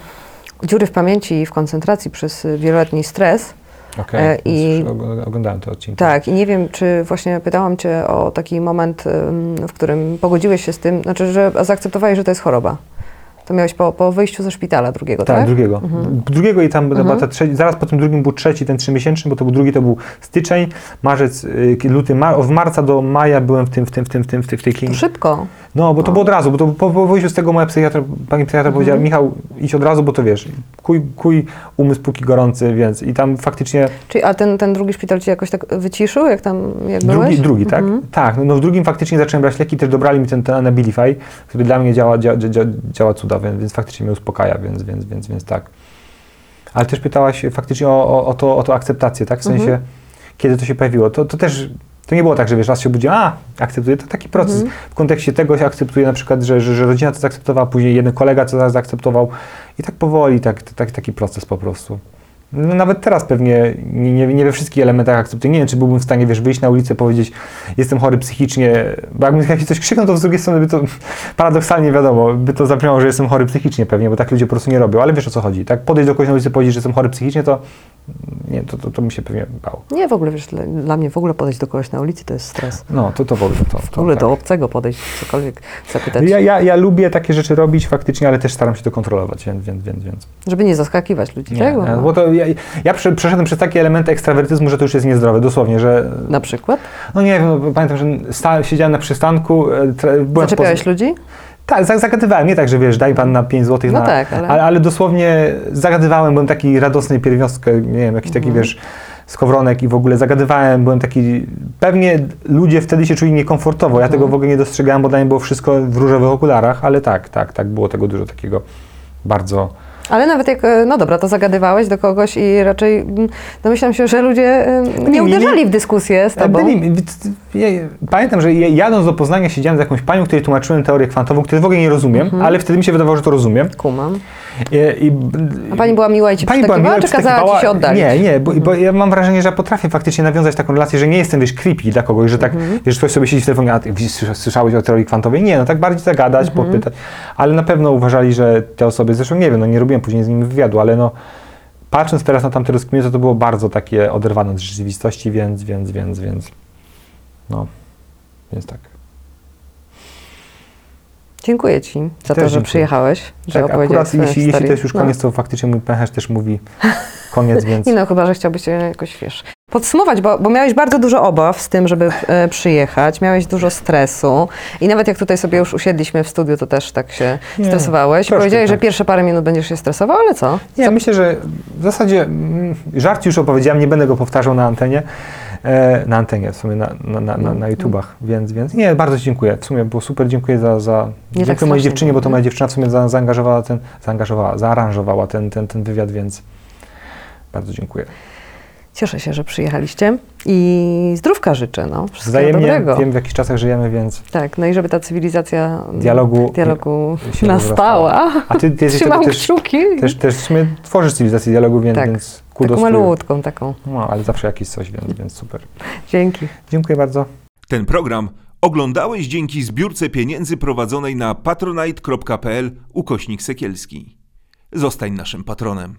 S1: dziury w pamięci i w koncentracji przez y, wieloletni stres.
S2: Okej,
S1: e, i-
S2: oglądałem te odcinki.
S1: Tak, i nie wiem, czy właśnie pytałam Cię o taki moment, w którym pogodziłeś się z tym, znaczy, że zaakceptowałeś, że to jest choroba. To miałeś po, po wyjściu ze szpitala drugiego, tak?
S2: Tak, drugiego. Drugiego i tam
S1: Mhm.
S2: chyba ta trzeci, zaraz po tym drugim był trzeci, ten trzymiesięczny, bo to był drugi, to był styczeń, marzec, y, luty, ma, od marca do maja byłem w tym, w tym, w tym, w tym, w tej, w tej klinice.
S1: szybko.
S2: No, bo to było od razu, bo to po, po wyjściu z tego moja psychiatra, pani psychiatra
S1: Mhm.
S2: powiedziała, Michał, idź od razu, bo to wiesz, kuj, kuj umysł póki gorący, więc i tam faktycznie
S1: Czyli, a ten, ten drugi szpital cię jakoś tak wyciszył, jak tam jak byłeś?
S2: drugi, drugi tak?
S1: Mhm.
S2: Tak, no, no w drugim faktycznie zacząłem brać leki, też dobrali mi ten, ten Anabilify, który dla mnie działa, działa, działa, działa cuda, więc, więc faktycznie mnie uspokaja, więc, więc, więc, więc tak. Ale też pytałaś faktycznie o, o, o, to, o to akceptację, tak? W sensie,
S1: Mhm.
S2: kiedy to się pojawiło. To, to też, to nie było tak, że wiesz, raz się obudziłem, a, akceptuję, to taki proces.
S1: Mhm.
S2: W kontekście tego się akceptuje na przykład, że, że, że rodzina to zaakceptowała, później jeden kolega to zaakceptował i tak powoli, tak, tak, taki proces po prostu. No, nawet teraz pewnie nie, nie, nie we wszystkich elementach akceptuję. Nie wiem, czy byłbym w stanie, wiesz, wyjść na ulicę, powiedzieć, jestem chory psychicznie, bo jakbym jak coś krzyknął, to z drugiej strony by to [LAUGHS] paradoksalnie wiadomo, by to zabrzmiało, że jestem chory psychicznie pewnie, bo tak ludzie po prostu nie robią, ale wiesz o co chodzi, tak? Podejść do kogoś na ulicy i powiedzieć, że jestem chory psychicznie, to nie, to, to, to mi się pewnie bało.
S1: Nie, w ogóle, wiesz, dla, dla mnie w ogóle podejść do kogoś na ulicy to jest stres.
S2: No, to to w ogóle. To,
S1: W ogóle
S2: tak.
S1: do obcego podejść, cokolwiek zapytać,
S2: Ja, ja, ja lubię takie rzeczy robić faktycznie, ale też staram się to kontrolować, więc, więc, więc,
S1: żeby nie zaskakiwać ludzi.
S2: Nie,
S1: Czego?
S2: nie, bo to ja, ja prze- przeszedłem przez takie elementy ekstrawertyzmu, że to już jest niezdrowe, dosłownie, że
S1: Na przykład?
S2: No nie wiem, pamiętam, że sta, siedziałem na przystanku, e, byłem
S1: Zaczepiałeś ludzi?
S2: Tak, za- zagadywałem, nie tak, że wiesz, daj pan na 5 zł
S1: No
S2: na...
S1: tak, ale-
S2: ale... ale dosłownie zagadywałem, byłem taki radosny pierwiostek, nie wiem, jakiś taki,
S1: Mhm.
S2: wiesz, skowronek i w ogóle zagadywałem, byłem taki... Pewnie ludzie wtedy się czuli niekomfortowo, ja
S1: Mhm.
S2: tego w ogóle nie dostrzegałem, bo dla mnie było wszystko w różowych okularach, ale tak, tak, tak, było tego dużo takiego bardzo...
S1: Ale nawet jak, e, no dobra, to zagadywałeś do kogoś i raczej mm, domyślam się, że ludzie e, nie uderzali w dyskusję z tobą.
S2: Byli, pamiętam, że ja- jadąc do Poznania siedziałem z jakąś panią, której tłumaczyłem teorię kwantową, której w ogóle nie rozumiem,
S1: Mhm.
S2: ale wtedy mi się wydawało, że to rozumiem.
S1: Kumam.
S2: I, i,
S1: A pani była miła i ci
S2: Pani była miła,
S1: czy kazała ci się oddalić? Mhm.
S2: Nie, nie, bo, bo ja mam wrażenie, że ja potrafię faktycznie nawiązać taką relację, że nie jestem, wiesz, creepy dla kogoś, że tak,
S1: Mhm.
S2: wiesz, ktoś sobie siedzi w telefonie, a ty słyszałeś o teorii kwantowej? Nie, no tak bardziej zagadać,
S1: Mhm.
S2: podpytać, ale na pewno uważali, że te osoby, zresztą nie wiem, no nie robiłem później z nimi wywiadu, ale no patrząc teraz na tamte rozkminy, to to było bardzo takie oderwane od rzeczywistości, więc, więc, więc, więc, no, więc tak.
S1: Dziękuję ci za to,
S2: Też
S1: że
S2: dziękuję.
S1: przyjechałeś, że
S2: Tak, akurat jeśli, jeśli to jest już
S1: No.
S2: koniec, to faktycznie mój pęcherz też mówi koniec, [LAUGHS] więc...
S1: Nie no, chyba, że chciałbyś się jakoś, wiesz, podsumować, bo, bo miałeś bardzo dużo obaw z tym, żeby e, przyjechać, miałeś dużo stresu i nawet jak tutaj sobie już usiedliśmy w studiu, to też tak się
S2: Nie,
S1: stresowałeś.
S2: troszkę
S1: Powiedziałeś, że
S2: tak.
S1: pierwsze parę minut będziesz się stresował, ale co?
S2: Nie, myślę, że w zasadzie mm, żart już opowiedziałem, nie będę go powtarzał na antenie, e, na antenie w sumie, na, na, na, na, na YouTubach, więc, więc nie, bardzo Ci dziękuję. W sumie było super, dziękuję za, za
S1: tak
S2: dziękuję mojej
S1: strasznie
S2: dziewczynie, bo to moja dziewczyna w sumie za, zaangażowała ten, zaangażowała, zaaranżowała ten, ten, ten wywiad, więc bardzo dziękuję.
S1: Cieszę się, że przyjechaliście i zdrówka życzę, no. Wszystkiego
S2: Wzajemnie,
S1: dobrego.
S2: wiem w jakich czasach żyjemy, więc
S1: Tak, no i żeby ta cywilizacja
S2: Dialogu-
S1: dialogu
S2: się
S1: nastała.
S2: A Ty, ty jesteś
S1: Trzymam
S2: też,
S1: kciuki.
S2: też, też sumie tworzysz cywilizację dialogu, więc,
S1: Tak,
S2: więc kudos.
S1: Taką malutką taką.
S2: No, ale zawsze jakieś coś, więc, więc super.
S1: Dzięki.
S2: Dziękuję bardzo.
S3: Ten program oglądałeś dzięki zbiórce pieniędzy prowadzonej na patronite.pl ukośnik sekielski. Zostań naszym patronem.